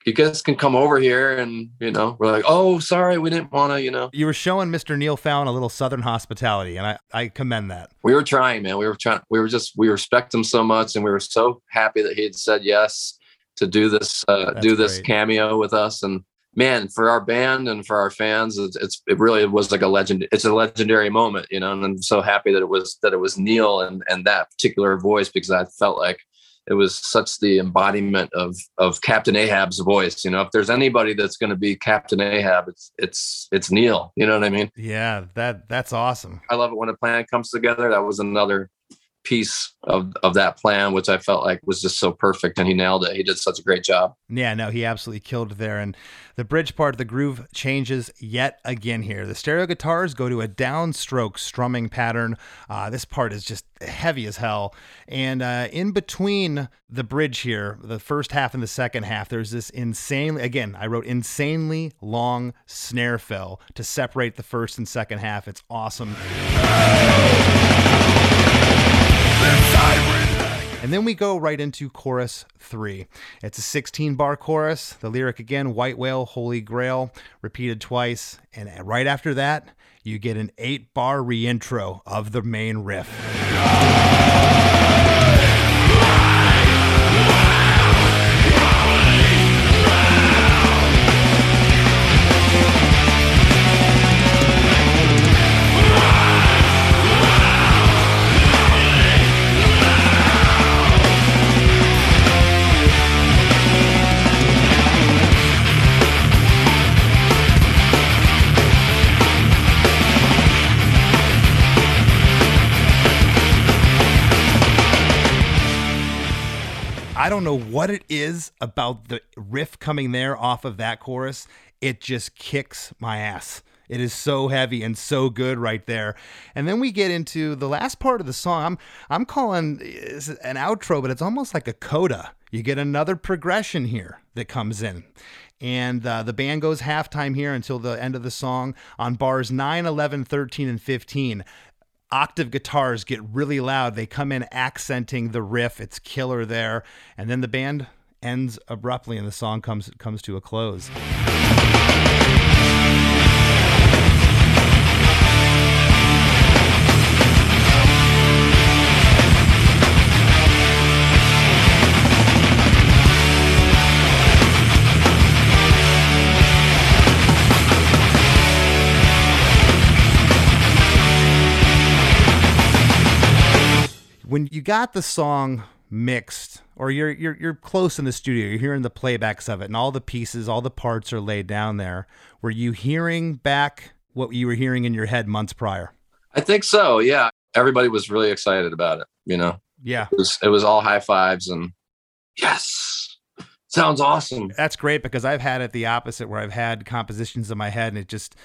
you guys can come over here and you know we're like oh sorry we didn't want to you know You were showing Mr. Neil Fallon a little Southern hospitality, and I, I commend that. we were trying man we were trying we were just we respect him so much and we were so happy that he had said yes to do this uh That's do this great. cameo with us and man for our band and for our fans it's, it's it really was like a legend it's a legendary moment you know and i'm so happy that it was that it was neil and and that particular voice because i felt like it was such the embodiment of of captain ahab's voice you know if there's anybody that's going to be captain ahab it's it's it's neil you know what i mean Yeah, that that's awesome. I love it when a plan comes together. That was another piece of of that plan, which I felt like was just so perfect, and he nailed it. He did such a great job. Yeah, no, he absolutely killed there. And the bridge part the groove changes yet again here. The stereo guitars go to a downstroke strumming pattern. Uh, this part is just heavy as hell. And uh, in between the bridge here, the first half and the second half, there's this insanely, again, I wrote insanely long snare fill to separate the first and second half. It's awesome. And then we go right into chorus three. It's a 16 bar chorus. The lyric again, White Whale, Holy Grail, repeated twice. And right after that, you get an eight bar reintro of the main riff. I don't know what it is about the riff coming there off of that chorus. It just kicks my ass. It is so heavy and so good right there. And then we get into the last part of the song. I'm I'm calling an outro, but it's almost like a coda. You get another progression here that comes in. And uh, the band goes halftime here until the end of the song on bars 9, 11, 13, and 15 octave guitars get really loud. They come in accenting the riff. It's killer there. And then the band ends abruptly and the song comes comes to a close. When you got the song mixed or you're you're you're close in the studio you're hearing the playbacks of it and all the pieces all the parts are laid down there were you hearing back what you were hearing in your head months prior I think so. Yeah, everybody was really excited about it. You know, yeah it was it was all high fives and yes, sounds awesome. that's great because i've had it the opposite where i've had compositions in my head and it just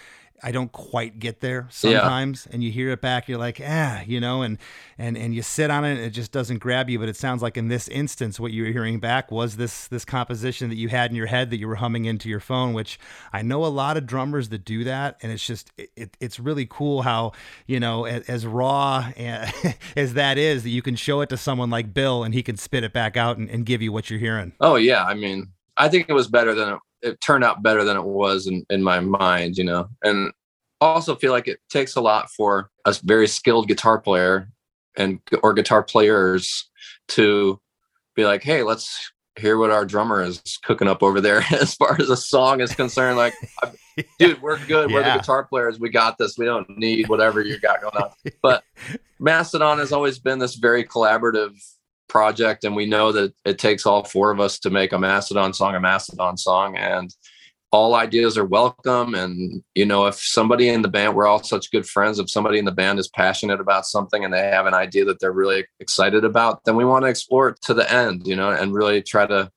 I don't quite get there sometimes, and you hear it back, you're like, ah, you know, and and and you sit on it, and it just doesn't grab you. But it sounds like in this instance, what you were hearing back was this this composition that you had in your head that you were humming into your phone. Which I know a lot of drummers that do that, and it's just it, it it's really cool how you know as, as raw as that is that you can show it to someone like Bill, and he can spit it back out and, and give you what you're hearing. Oh yeah, I mean, I think it was better than it, it turned out better than it was in, in my mind, you know. And I also feel like it takes a lot for a very skilled guitar player and or guitar players to be like, hey, let's hear what our drummer is cooking up over there as far as a song is concerned. Like, dude, we're good. We're the guitar players. We got this. We don't need whatever you got going on. But Mastodon has always been this very collaborative project, and we know that it takes all four of us to make a Mastodon song a Mastodon song, and all ideas are welcome. And you know, if somebody in the band, we're all such good friends. If somebody in the band is passionate about something and they have an idea that they're really excited about, then we want to explore it to the end, you know, and really try to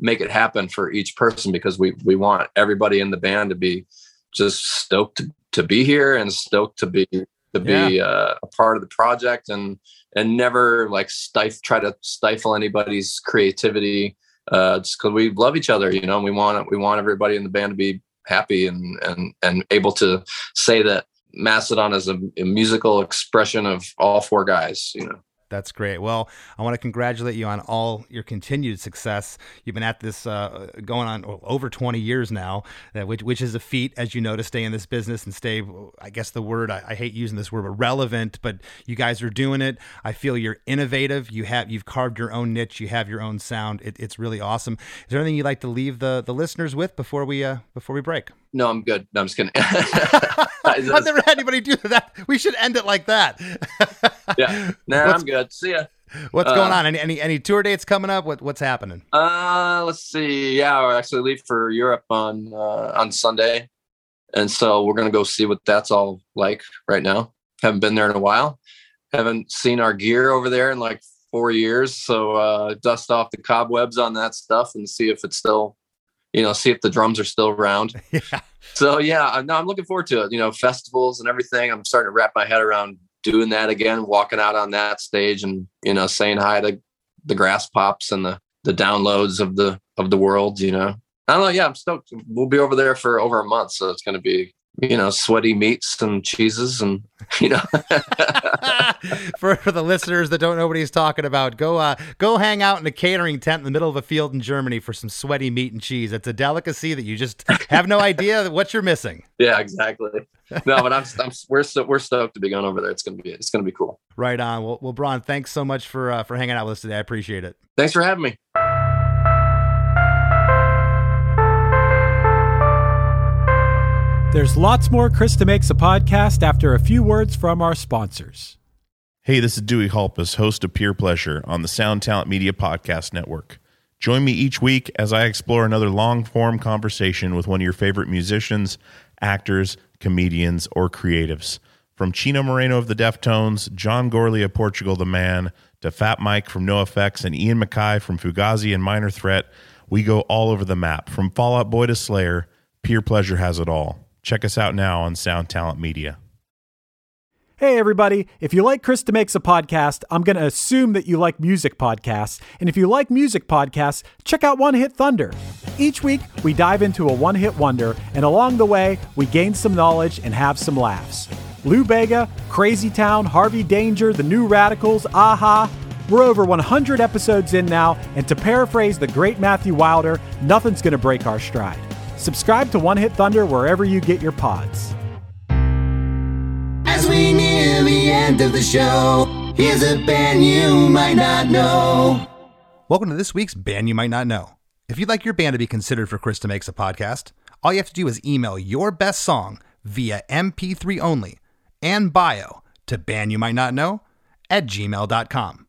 make it happen for each person because we we want everybody in the band to be just stoked to, to be here and stoked to be to be uh, a part of the project and and never like stifle try to stifle anybody's creativity uh just because we love each other you know and we want we want everybody in the band to be happy and and and able to say that Mastodon is a, a musical expression of all four guys you know That's great. Well, I want to congratulate you on all your continued success. You've been at this uh, going on well, over 20 years now, which which is a feat, as you know, to stay in this business and stay. I guess the word I, I hate using this word, but relevant. But you guys are doing it. I feel you're innovative. You have you've carved your own niche. You have your own sound. It, it's really awesome. Is there anything you'd like to leave the the listeners with before we uh, before we break? no i'm good no i'm just kidding I've never had anybody do that. We should end it like that. yeah nah What's- i'm good see ya What's Uh, going on? Any, any any tour dates coming up? What what's happening? Uh, let's see. Yeah, I actually leave for Europe on uh, on Sunday, and so we're gonna go see what that's all like right now. Haven't been there in a while. Haven't seen our gear over there in like four years. So uh, dust off the cobwebs on that stuff and see if it's still, you know, see if the drums are still around. yeah. So yeah, I'm, no, I'm looking forward to it. You know, festivals and everything. I'm starting to wrap my head around doing that again, walking out on that stage and you know saying hi to the Graspops and the the downloads of the of the world. You know, I don't know. Yeah, I'm stoked. We'll be over there for over a month, so it's going to be you know sweaty meats and cheeses and you know for, for the listeners that don't know what he's talking about, go uh, go hang out in a catering tent in the middle of a field in Germany for some sweaty meat and cheese. It's a delicacy that you just have no idea what you're missing. yeah exactly. No, but I'm, I'm we're so we're stoked to be going over there. It's gonna be it's gonna be cool. Right on. Well, well Brann, thanks so much for uh, for hanging out with us today. I appreciate it. Thanks for having me. There's lots more Chris DeMakes a Podcast after a few words from our sponsors. Hey, this is Dewey Halpus, host of Peer Pleasure on the Sound Talent Media Podcast Network. Join me each week as I explore another long form conversation with one of your favorite musicians, actors, comedians, or creatives. From Chino Moreno of the Deftones, John Gourley of Portugal the Man, to Fat Mike from NoFX and Ian MacKaye from Fugazi and Minor Threat, we go all over the map. From Fall Out Boy to Slayer, Peer Pleasure has it all. Check us out now on Sound Talent Media. Hey, everybody. If you like Chris DeMakes a Podcast, I'm going to assume that you like music podcasts. And if you like music podcasts, check out One Hit Thunder. Each week, we dive into a one hit wonder, and along the way, we gain some knowledge and have some laughs. Lou Bega, Crazy Town, Harvey Danger, The New Radicals, Aha. We're over 100 episodes in now, and to paraphrase the great Matthew Wilder, nothing's going to break our stride. Subscribe to One Hit Thunder wherever you get your pods. As we near the end of the show, here's a band you might not know. Welcome to this week's Band You Might Not Know. If you'd like your band to be considered for Chris DeMakes a Podcast, all you have to do is email your best song via MP3 only and bio to bandyoumightnotknow at gmail.com.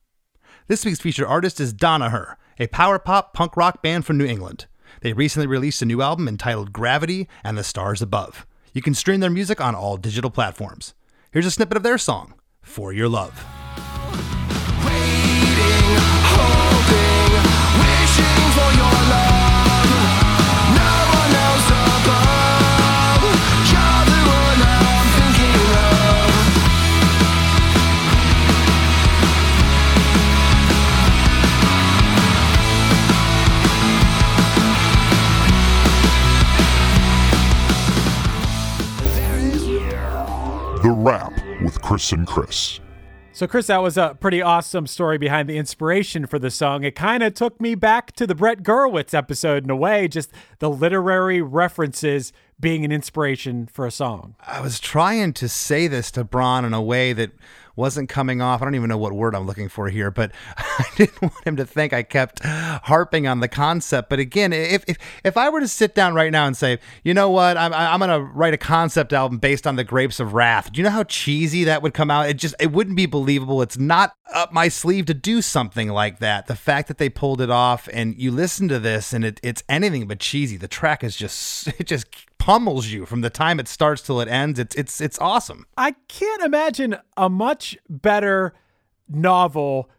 This week's featured artist is Donaher, a power pop punk rock band from New England. They recently released a new album entitled Gravity and the Stars Above. You can stream their music on all digital platforms. Here's a snippet of their song, For Your Love. Waiting, hoping, The Rap with Chris and Chris. So, Chris, that was a pretty awesome story behind the inspiration for the song. It kind of took me back to the Brett Gurewitz episode in a way, just the literary references being an inspiration for a song. I was trying to say this to Brann in a way that wasn't coming off. I don't even know what word I'm looking for here, but I didn't want him to think I kept harping on the concept. But again, if if, if I were to sit down right now and say, you know what, I'm I'm gonna write a concept album based on the Grapes of Wrath. Do you know how cheesy that would come out? It just it wouldn't be believable. It's not up my sleeve to do something like that. The fact that they pulled it off, and you listen to this, and it, it's anything but cheesy. The track is just it just pummels you from the time it starts till it ends. It's it's it's awesome. I can't imagine a much better novel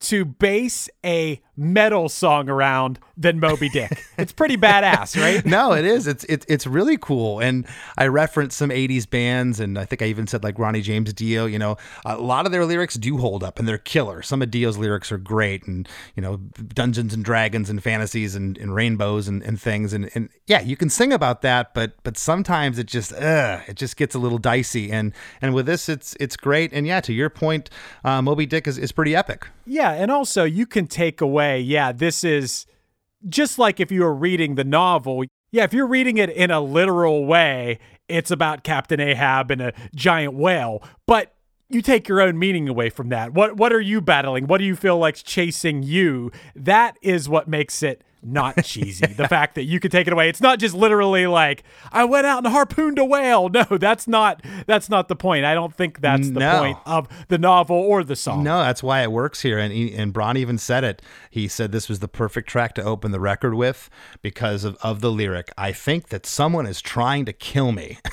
to base a metal song around than Moby Dick. it's pretty badass, right? no, it is. It's it's it's really cool. And I referenced some '80s bands, and I think I even said like Ronnie James Dio. You know, a lot of their lyrics do hold up, and they're killer. Some of Dio's lyrics are great, and you know, Dungeons and Dragons and fantasies and, and rainbows and, and things. And and yeah, you can sing about that, but but sometimes it just uh, it just gets a little dicey. And and with this, it's it's great. And yeah, to your point, uh, Moby Dick is is pretty epic. Yeah, and also you can take away, yeah, this is just like if you were reading the novel. Yeah, if you're reading it in a literal way, it's about Captain Ahab and a giant whale. But you take your own meaning away from that. What what are you battling? What do you feel like's chasing you? That is what makes it not cheesy. the fact that you could take it away. It's not just literally like I went out and harpooned a whale. No, that's not that's not the point. I don't think that's the No. point of the novel or the song. No, that's why it works here. And he, and Brann even said it. He said this was the perfect track to open the record with because of, of the lyric. I think that someone is trying to kill me.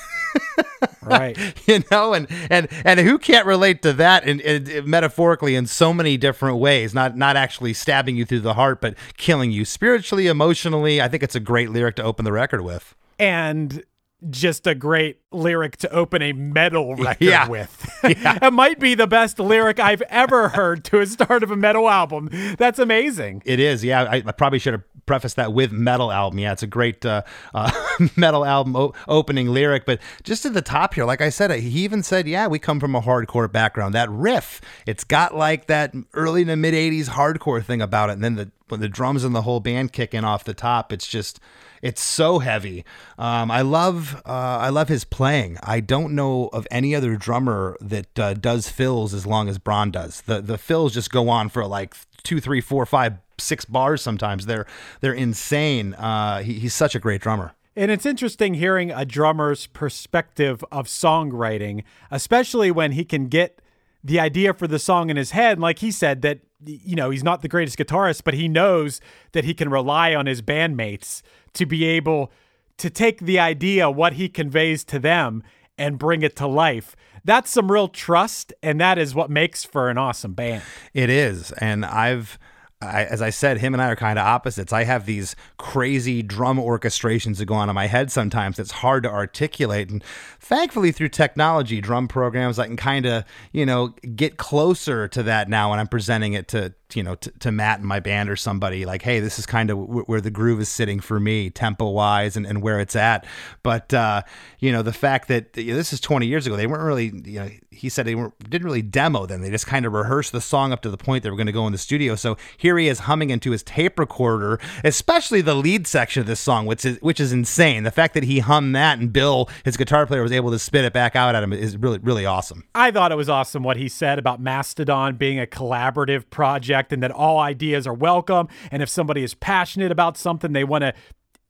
Right. you know, and and and who can't relate to that in, in, metaphorically in so many different ways? Not not actually stabbing you through the heart, but killing you spiritually, emotionally. I think it's a great lyric to open the record with. and just a great lyric to open a metal record Yeah. with. it might be the best lyric I've ever heard to a start of a metal album. That's amazing. It is, yeah. I, I probably should have prefaced that with metal album. Yeah, it's a great uh, uh, metal album o- opening lyric. But just at the top here, like I said, he even said, "Yeah, we come from a hardcore background. That riff, it's got like that early to mid '80s hardcore thing about it." And then the when the drums and the whole band kicking off the top, it's just it's so heavy. Um, I love uh, I love his playing. I don't know of any other drummer that uh, does fills as long as Brann does. The the fills just go on for like two, three, four, five, six bars. Sometimes they're they're insane. Uh, he, he's such a great drummer. And it's interesting hearing a drummer's perspective of songwriting, especially when he can get the idea for the song in his head. Like he said, that, you know, he's not the greatest guitarist, but he knows that he can rely on his bandmates to be able to take the idea, what he conveys to them, and bring it to life. That's some real trust, and that is what makes for an awesome band. It is, and I've. I, as I said, him and I are kind of opposites. I have these crazy drum orchestrations that go on in my head sometimes that's hard to articulate. And thankfully, through technology, drum programs, I can kind of, you know, get closer to that now when I'm presenting it to, you know, to, to Matt and my band or somebody like, hey, this is kind of w- where the groove is sitting for me, tempo wise, and, and where it's at. But, uh, you know, the fact that you know, this is 20 years ago, they weren't really, you know, he said they weren't, didn't really demo them. They just kind of rehearsed the song up to the point they were going to go in the studio. So here he is humming into his tape recorder, especially the lead section of this song, which is, which is insane. The fact that he hummed that and Bill, his guitar player, was able to spit it back out at him is really, really awesome. I thought it was awesome what he said about Mastodon being a collaborative project and that all ideas are welcome. And if somebody is passionate about something, they want to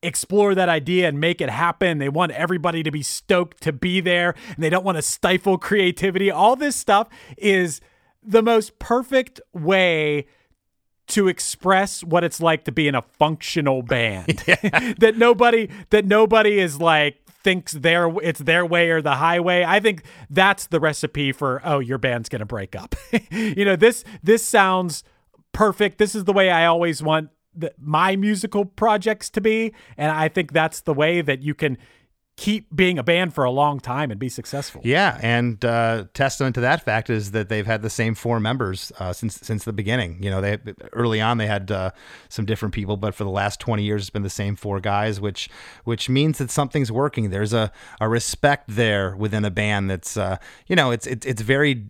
explore that idea and make it happen. They want everybody to be stoked to be there and they don't want to stifle creativity. All this stuff is the most perfect way to express what it's like to be in a functional band. that nobody that nobody is like thinks their it's their way or the highway. I think that's the recipe for oh your band's going to break up. you know, this this sounds perfect. This is the way I always want the, my musical projects to be and I think that's the way that you can keep being a band for a long time and be successful. Yeah, and uh, testament to that fact is that they've had the same four members uh, since since the beginning. You know, they early on they had uh, some different people, but for the last twenty years, it's been the same four guys, which which means that something's working. There's a, a respect there within a band that's uh, you know it's it's it's very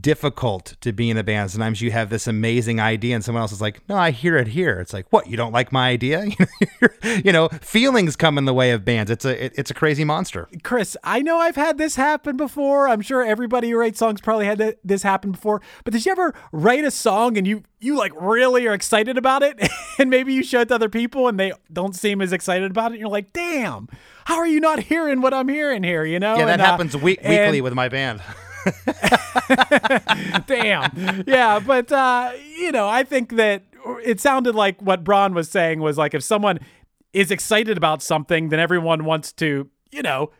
difficult to be in a band. Sometimes you have this amazing idea and someone else is like, no, I hear it here. It's like, what? You don't like my idea? you know, feelings come in the way of bands. It's a, it, it's a crazy monster. Chris, I know I've had this happen before. I'm sure everybody who writes songs probably had this happen before. But did you ever write a song and you you like really are excited about it, and maybe you show it to other people and they don't seem as excited about it? And you're like, damn, how are you not hearing what I'm hearing here? You know? Yeah, that And, uh, happens week- weekly and- with my band. Damn. Yeah, but uh, you know, I think that it sounded like what Brann was saying was like if someone is excited about something, then everyone wants to, you know,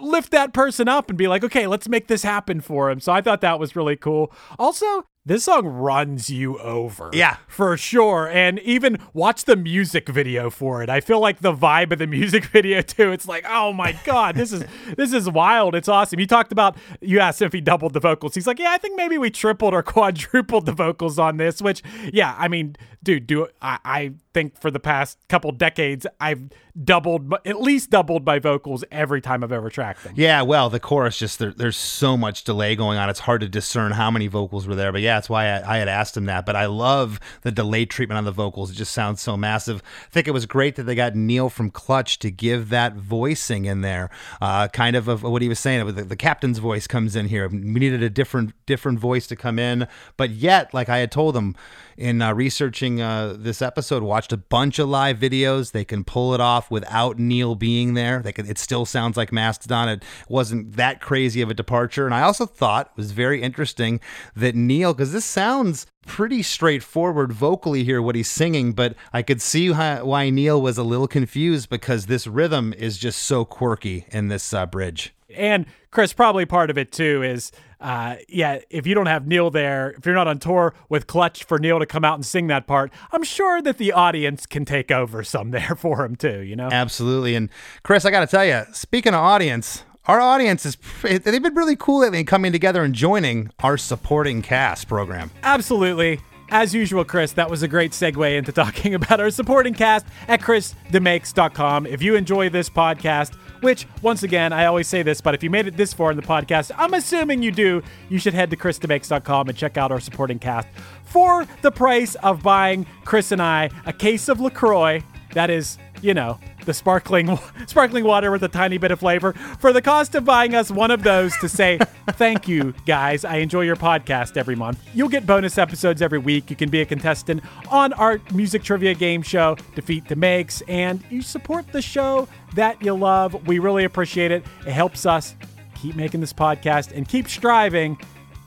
lift that person up and be like, okay, let's make this happen for him. So I thought that was really cool. Also, this song runs you over. Yeah. For sure. And even watch the music video for it. I feel like the vibe of the music video too. It's like, oh my God, this is this is wild. It's awesome. You talked about you asked if he doubled the vocals. He's like, Yeah, I think maybe we tripled or quadrupled the vocals on this, which yeah, I mean, dude, do I, I think for the past couple decades I've doubled at least doubled my vocals every time I've ever tracked them. Yeah, well, the chorus just there, there's so much delay going on. It's hard to discern how many vocals were there. But yeah, that's why I, I had asked him that. But I love the delay treatment on the vocals. It just sounds so massive. I think it was great that they got Neil from Clutch to give that voicing in there, uh, kind of of what he was saying. The, the captain's voice comes in here. We needed a different different voice to come in, but yet, like I had told him in uh, researching uh, this episode, watched a bunch of live videos. They can pull it off without Neil being there. They can, it still sounds like Mastodon. It wasn't that crazy of a departure. And I also thought it was very interesting that Neil, because this sounds pretty straightforward vocally here, what he's singing, but I could see how, why Neil was a little confused because this rhythm is just so quirky in this uh, bridge. And Chris, probably part of it too is, uh, yeah, if you don't have Neil there, if you're not on tour with Clutch for Neil to come out and sing that part, I'm sure that the audience can take over some there for him too, you know? Absolutely. And Chris, I got to tell you, speaking of audience, our audience is they've been really cool lately in coming together and joining our supporting cast program. Absolutely. As usual, Chris, that was a great segue into talking about our supporting cast at chrisdemakes.com. If you enjoy this podcast, which, once again, I always say this, but if you made it this far in the podcast, I'm assuming you do, you should head to chrisdemakes.com and check out our supporting cast for the price of buying Chris and I a case of LaCroix. That is, you know, the sparkling sparkling water with a tiny bit of flavor for the cost of buying us one of those to say thank you guys. I enjoy your podcast every month. You'll get bonus episodes every week. You can be a contestant on our music trivia game show defeat the makes and you support the show that you love. We really appreciate it. It helps us keep making this podcast and keep striving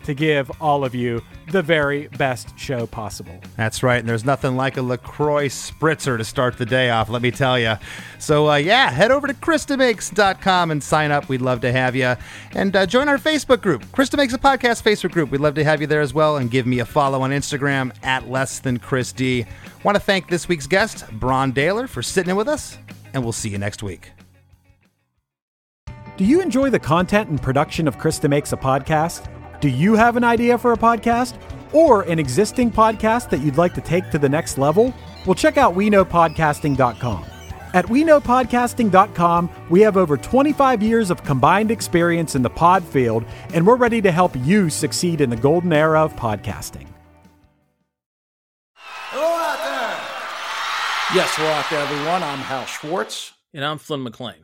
to give all of you the very best show possible. That's right. And there's nothing like a LaCroix spritzer to start the day off, let me tell you. So, uh, yeah, head over to chrisdemakes.com and sign up. We'd love to have you. And uh, join our Facebook group, Chris DeMakes a Podcast Facebook group. We'd love to have you there as well. And give me a follow on Instagram at less than Chris D. Want to thank this week's guest, Brann Dailor, for sitting in with us. And we'll see you next week. Do you enjoy the content and production of Chris DeMakes a Podcast? Do you have an idea for a podcast or an existing podcast that you'd like to take to the next level? Well, check out WeKnowPodcasting.com. At WeKnowPodcasting.com, we have over 25 years of combined experience in the pod field, and we're ready to help you succeed in the golden era of podcasting. Hello out there. Yes, hello out there, everyone. I'm Hal Schwartz. And I'm Flynn McLean.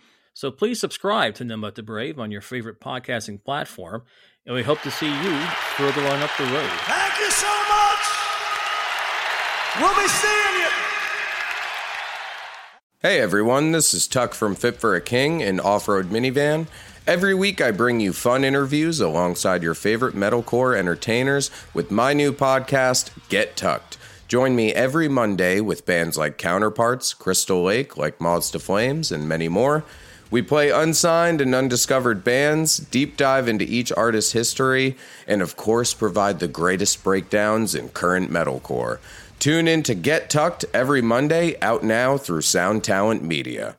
So please subscribe to None But the Brave on your favorite podcasting platform, and we hope to see you further on up the road. Thank you so much. We'll be seeing you. Hey everyone, this is Tuck from Fit for a King and Off Road Minivan. Every week I bring you fun interviews alongside your favorite metalcore entertainers with my new podcast, Get Tucked. Join me every Monday with bands like Counterparts, Crystal Lake, like Moths to Flames, and many more. We play unsigned and undiscovered bands, deep dive into each artist's history, and of course, provide the greatest breakdowns in current metalcore. Tune in to Get Tucked every Monday, out now through Sound Talent Media.